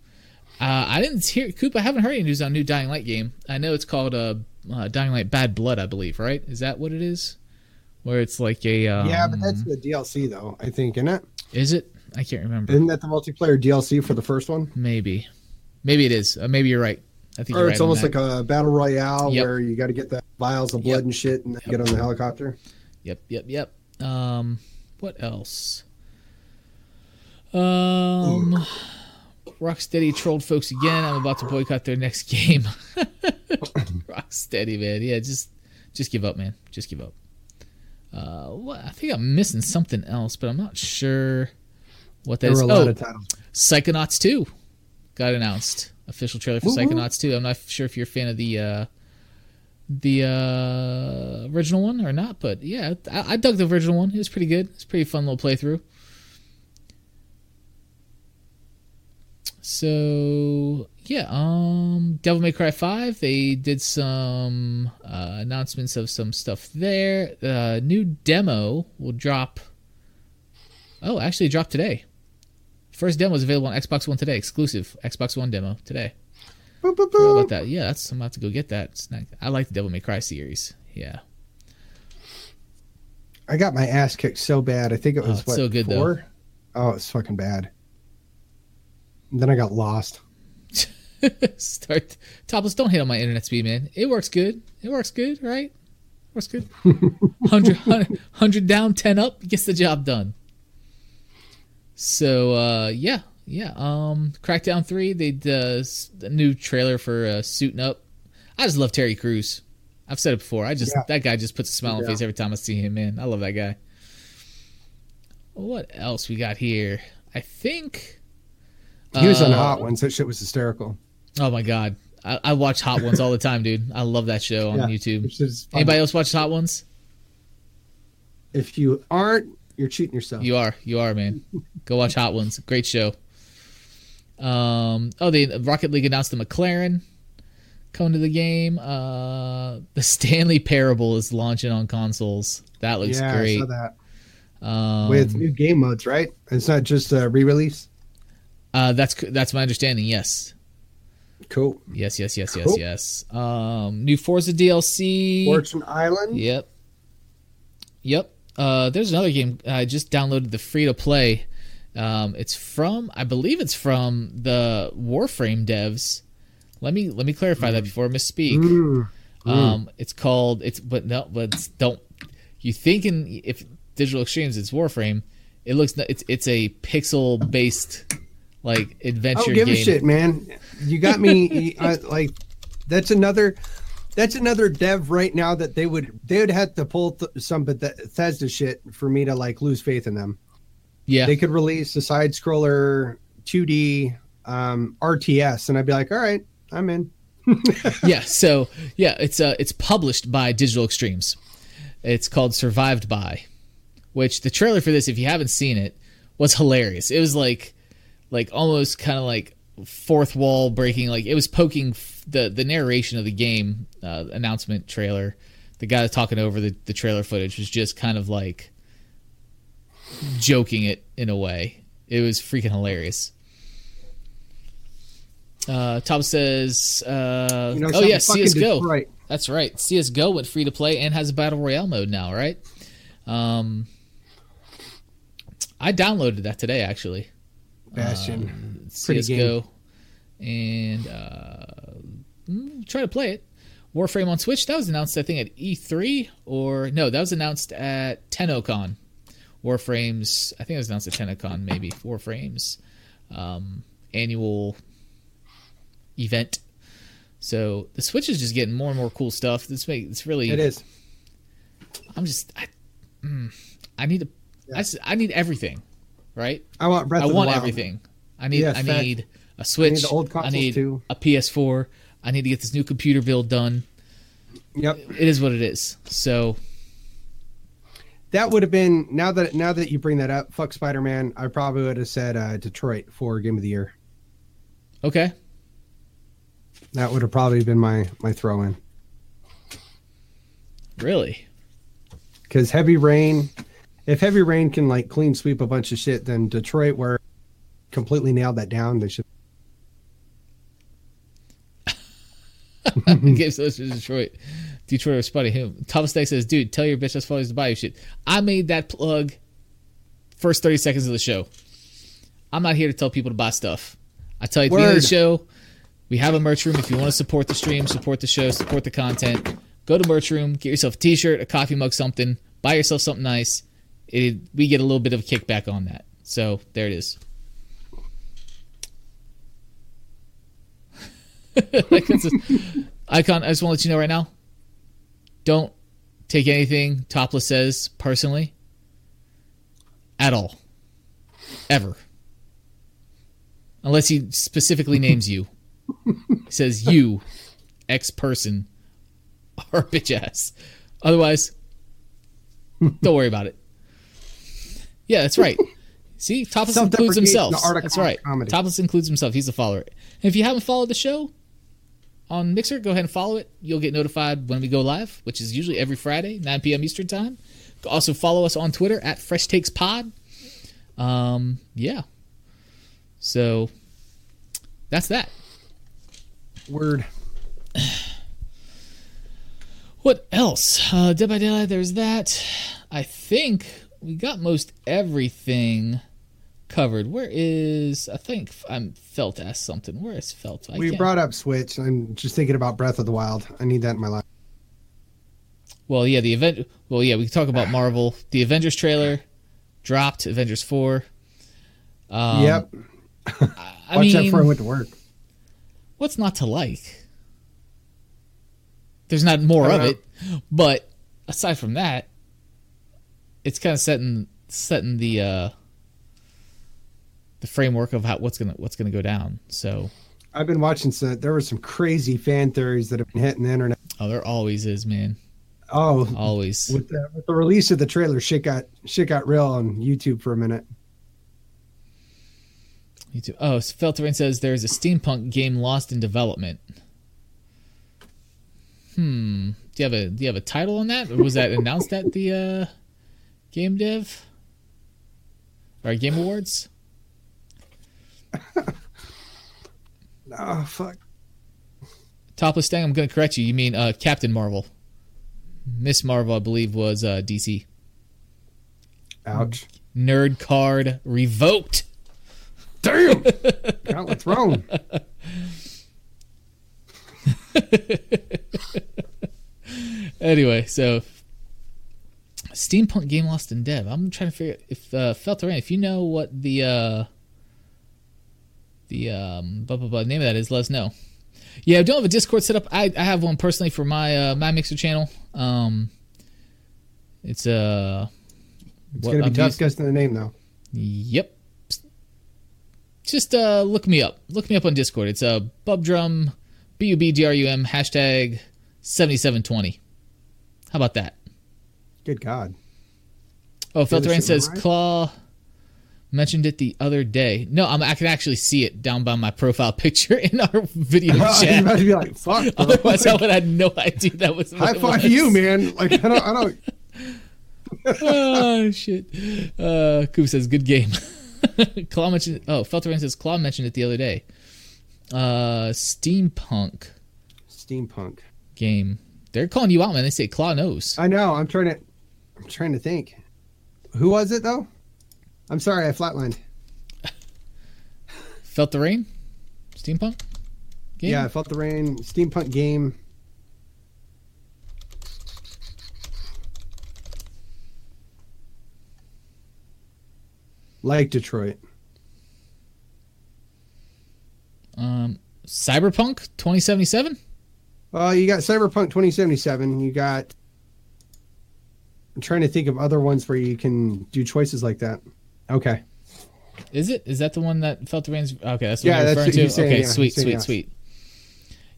Uh, I didn't hear Coop. I haven't heard any news on new Dying Light game. I know it's called uh, uh, Dying Light Bad Blood, I believe. Right? Is that what it is? Where it's like a um, yeah, but that's the DLC though. I think, isn't it? is it? I can't remember. Isn't that the multiplayer DLC for the first one? Maybe, maybe it is. Uh, maybe you're right. I think Or it's right almost like a battle royale Yep. where you got to get the vials of blood Yep. and shit, and then get on the helicopter. Yep, yep, yep. Um, what else? Um, Rocksteady trolled folks again. I'm about to boycott their next game. Rocksteady, man. Yeah, just just give up, man. Just give up. Uh, what? I think I'm missing something else, but I'm not sure what that There is. were a lot Oh. Psychonauts 2 got announced. Official trailer for Woo woo. Psychonauts 2. I'm not sure if you're a fan of the uh, the uh, original one or not, but yeah, I, I dug the original one. It was pretty good. It's pretty fun little playthrough. So yeah, um, Devil May Cry 5. They did some uh, announcements of some stuff there. Uh, new demo will drop. Oh, actually, it dropped today. First demo is available on Xbox One today, exclusive Xbox One demo today. Boop, boop, boop. about that. Yeah, that's I'm about to go get that. Not, I like the Devil May Cry series. Yeah, I got my ass kicked so bad. I think it Oh, was it's what so good, though. four. Oh, it's fucking bad. And then I got lost. start topless. Don't hit on my internet speed, man. It works good. It works good, right? Works good. 100, 100 down, ten up, gets the job done. So uh, yeah, yeah. Um, Crackdown three. They uh, s- a new trailer for uh, suiting up. I just love Terry Crews. I've said it before. I just Yeah. that guy just puts a smile on my Yeah. face every time I see him. Man, I love that guy. What else we got here? I think He was on uh, Hot Ones. That shit was hysterical. Oh my god, I, I watch Hot Ones all the time, dude. I love that show on Yeah, YouTube. Which is fun. Anybody else watch Hot Ones? If you aren't, you're cheating yourself. You are, you are, man. Go watch Hot Ones. Great show. Um. Oh, the Rocket League announced the McLaren coming to the game. Uh, the Stanley Parable is launching on consoles. That looks yeah, great. I saw that. Um, With new game modes, right? It's not just a re-release. Uh, that's that's my understanding. Yes, Cool. yes, yes, yes, yes, Cool. yes. Um, new Forza DLC. Fortune Island. Yep. Yep. Uh, there's another game. I just downloaded the free to play. Um, it's from, I believe it's from the Warframe devs. Let me let me clarify that before I misspeak. Mm. Um, it's called it's but no, but don't you thinking if Digital Extremes it's Warframe? It looks it's it's a pixel based like I adventure don't give game. a shit, man. You got me. I, like, that's another. That's another dev right now that they would they would have to pull th- some Bethesda shit for me to like lose faith in them. Yeah, They could release a side scroller 2D um, RTS, and I'd be like, all right, I'm in. yeah, so yeah, it's uh it's published by Digital Extremes. It's called Survived by, which the trailer for this, if you haven't seen it, was hilarious. It was like like almost kind of like fourth wall breaking. Like it was poking f- the the narration of the game uh, announcement trailer. The guy talking over the, the trailer footage was just kind of like joking it in a way. It was freaking hilarious. Uh, Tom says, uh, You know, "Oh yeah, CS:GO. Detroit. That's right. CS:GO went free to play and has a battle royale mode now, right? Um, I downloaded that today actually. Bastion. Pretty CS:GO, and uh, mm, try to play it. Warframe on Switch that was announced I think at E3 or no that was announced at TennoCon. Warframes I think it was announced at TennoCon maybe Warframes um, annual event. So the Switch is just getting more and more cool stuff. This make it's really It is. I'm just I, mm, I need to I I need everything, right? I want Breath I of the want everything. I need Yes, I fact. need a Switch. the old I need a PS4. I need to get this new computer build done. Yep. It is what it is. So That would have been now that now that you bring that up. Fuck Spider Man. I probably would have said uh, Detroit for Game of the Year. okay, That would have probably been my my throw in really? because Heavy Rain. If Heavy Rain can like clean sweep a bunch of shit, then Detroit, were completely nailed that down, they should. Gives those to Detroit. Detroit or Spuddy. Who? Thomas Day says, "Dude, tell your bitch that's funny to buy you shit." I made that plug first thirty seconds of the show. I'm not here to tell people to buy stuff. I tell you at the beginning of the show, we have a merch room. If you want to support the stream, support the show, support the content, go to merch room, get yourself a T-shirt, a coffee mug, something. Buy yourself something nice. It, we get a little bit of a kickback on that. So there it is. Icon, I just want to let you know right now. Don't take anything Topless says personally. At all. Ever. Unless he specifically names you. Says you, X person, are bitch ass. Otherwise, don't worry about it. Yeah, that's right. See, Topless includes himself. the art of That's right. comedy. Topless includes himself. He's a follower. And if you haven't followed the show on Mixer, go ahead and follow it. You'll get notified when we go live, which is usually every Friday, 9 p.m. Eastern Time. Also follow us on Twitter at Fresh Takes Pod. Um, yeah. So that's that. Word. What else? Uh, Dead by Daylight, there's that. I think we got most everything covered. Where is? I think I'm Felt asked something. Where is Felt? I We can't- brought up Switch. I'm just thinking about Breath of the Wild. I need that in my life. Well, yeah, the event. Well, yeah, we can talk about Marvel. The Avengers trailer dropped. Avengers four. Um, yep. I Watch that mean, before I went to work. what's not to like? There's not more of don't it, but aside from that, it's kind of setting setting the uh the framework of how what's gonna what's gonna go down. So, I've been watching some. There were some crazy fan theories that have been hitting the internet. oh, there always is, man, Oh, always. with the, with the release of the trailer, shit got shit got real on YouTube for a minute. YouTube. Oh, Felterain says there's a steampunk game lost in development. Hmm. Do you have a do you have a title on that, or was that announced at the uh, game dev or game awards? Oh fuck. Topless thing. I'm going to correct you. You mean uh, Captain Marvel? Miss Marvel, I believe, was uh, DC. Ouch. Nerd card revoked. Damn. Gauntlet thrown. Anyway, so steampunk game lost in dev. I'm trying to figure if uh, Felterain, if you know what the uh, the um, blah, blah, blah, name of that is, let us know. Yeah, I don't have a Discord set up. I, I have one personally for my uh, my Mixer channel. Um, it's uh, It's gonna be I'm tough using- guessing the name though. Yep. Just uh, look me up. Look me up on Discord. It's uh, Bub Drum B U B D R U M hashtag seventy seven twenty. How about that? Good God. Oh, Felt this Rain shit says memorized? Claw mentioned it the other day. No, I'm, I can actually see it down by my profile picture in our video I was chat. about to be like, fuck. Bro. Otherwise, I would have no idea that was. what High it five was. you, man. Like I don't, I don't. oh shit. Uh, Coop says good game. Claw mentioned. Oh, Felterain says Claw mentioned it the other day. Uh, steampunk Steampunk. game. They're calling you out, man. They say Claw knows. I know. I'm trying to. I'm trying to think. Who was it though? I'm sorry, I flatlined. Felt the rain. Steampunk. Game? Yeah, I felt the rain. Steampunk game. Like Detroit. Um, Cyberpunk 2077. Well, you got Cyberpunk 2077. You got. I'm trying to think of other ones where you can do choices like that. Okay. Is it? Is that the one that felt the rain's? Okay, that's what Yeah, that's referring to. saying, okay, yeah, sweet, sweet, sweet.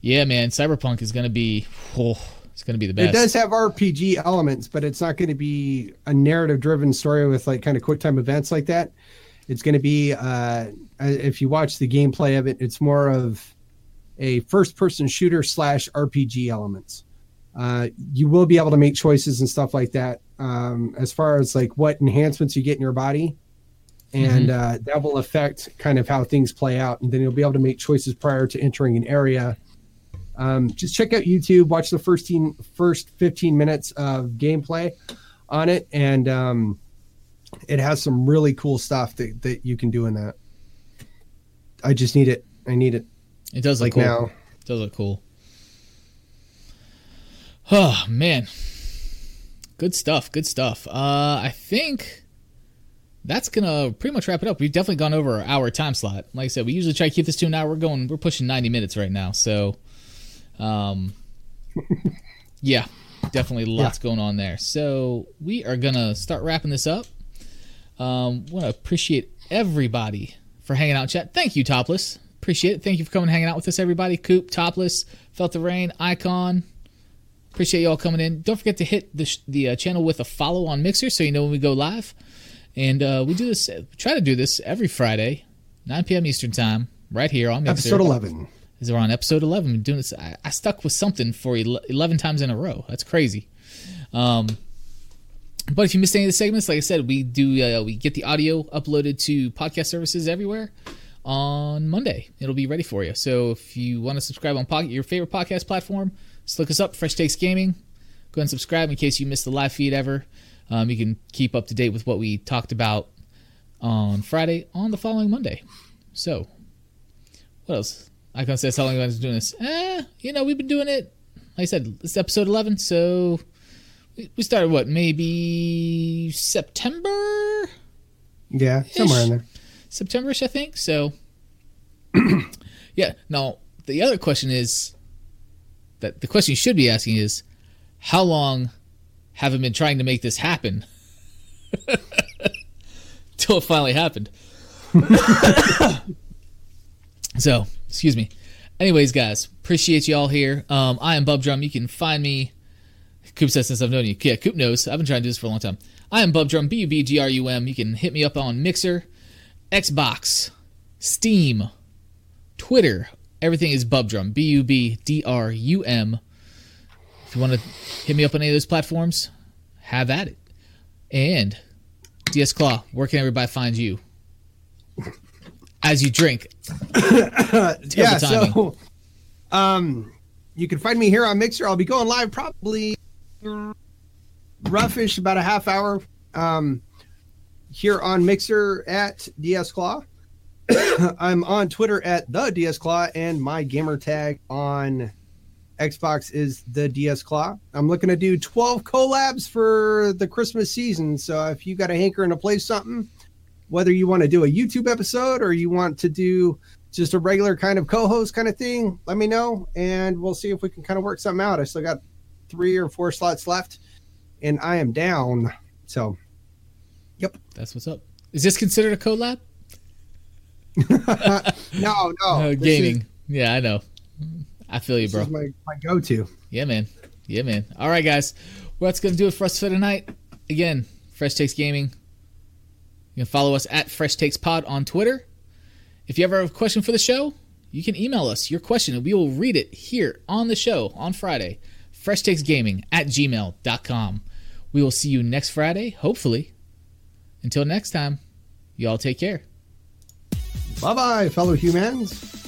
Yeah, man, Cyberpunk is gonna be. Oh, it's gonna be the best. It does have RPG elements, but it's not going to be a narrative driven story with like kind of quick time events like that. It's going to be, uh, if you watch the gameplay of it, it's more of a first person shooter slash RPG elements. Uh, you will be able to make choices and stuff like that um, as far as like what enhancements you get in your body. And uh, that will affect kind of how things play out. And then you'll be able to make choices prior to entering an area um, just check out YouTube, watch the first teen, first 15 minutes of gameplay on it, and um, it has some really cool stuff that, that you can do in that. I just need it. I need it It does look like cool. now. It does look cool. Oh man, good stuff. Good stuff. Uh, I think that's gonna pretty much wrap it up. We've definitely gone over our hour time slot. Like I said, we usually try to keep this to an hour. We're going. We're pushing ninety minutes right now. So, um, yeah, definitely lots going on there. So we are gonna start wrapping this up. Um, want to appreciate everybody for hanging out in chat. Thank you, Topless. Appreciate it. Thank you for coming and hanging out with us, everybody. Coop, Topless, Felt the Rain, Icon. Appreciate y'all coming in. Don't forget to hit the, sh- the uh, channel with a follow on Mixer so you know when we go live. And uh, we do this, try to do this every Friday, 9 p.m. Eastern Time, right here on Mixer. Episode 11. Is we're on episode 11. We're doing this. I, I stuck with something for ele- 11 times in a row. That's crazy. Um, but if you missed any of the segments, like I said, we do uh, we get the audio uploaded to podcast services everywhere on Monday. It'll be ready for you. So if you want to subscribe on pod- your favorite podcast platform, just look us up, Fresh Takes Gaming. Go ahead and subscribe in case you missed the live feed ever. Um, you can keep up to date with what we talked about on Friday on the following Monday. So, what else? I can say how long you guys are doing this. Eh, you know, we've been doing it. Like I said, this is episode 11, so we we started what, maybe September? Yeah, somewhere in there. Septemberish, I think. So, yeah. Now, the other question is that the question you should be asking is, how long have I been trying to make this happen? Till it finally happened. so, excuse me. Anyways, guys, appreciate you all here. Um, I am Bub Drum. You can find me. Coop says since I've known you. Yeah, Coop knows. I've been trying to do this for a long time. I am Bub Drum, B U B G R U M. You can hit me up on Mixer, Xbox, Steam, Twitter. Everything is Bub Drum, B U B D R U M. If you want to hit me up on any of those platforms, have at it. And DS Claw, where can everybody find you? As you drink. yeah, so um, you can find me here on Mixer. I'll be going live probably roughish about a half hour um, here on Mixer at DS Claw. I'm on Twitter at the DS Claw, and my gamer tag on Xbox is the DS Claw. I'm looking to do 12 collabs for the Christmas season. So if you got a hankering to play something, whether you want to do a YouTube episode or you want to do just a regular kind of co-host kind of thing, let me know, and we'll see if we can kind of work something out. I still got three or four slots left, and I am down. So, yep. That's what's up. Is this considered a collab? No, no. Uh, gaming. is- yeah, I know. I feel you, bro. my, my go-to. Yeah, man. Yeah, man. All right, guys. Well, that's going to do it for us for tonight. Again, Fresh Takes Gaming. You can follow us at Fresh Takes Pod on Twitter. If you ever have a question for the show, you can email us your question and we will read it here on the show on Friday. FreshTakesGaming at gmail.com. We will see you next Friday, hopefully. Until next time, you all take care. Bye bye, fellow humans.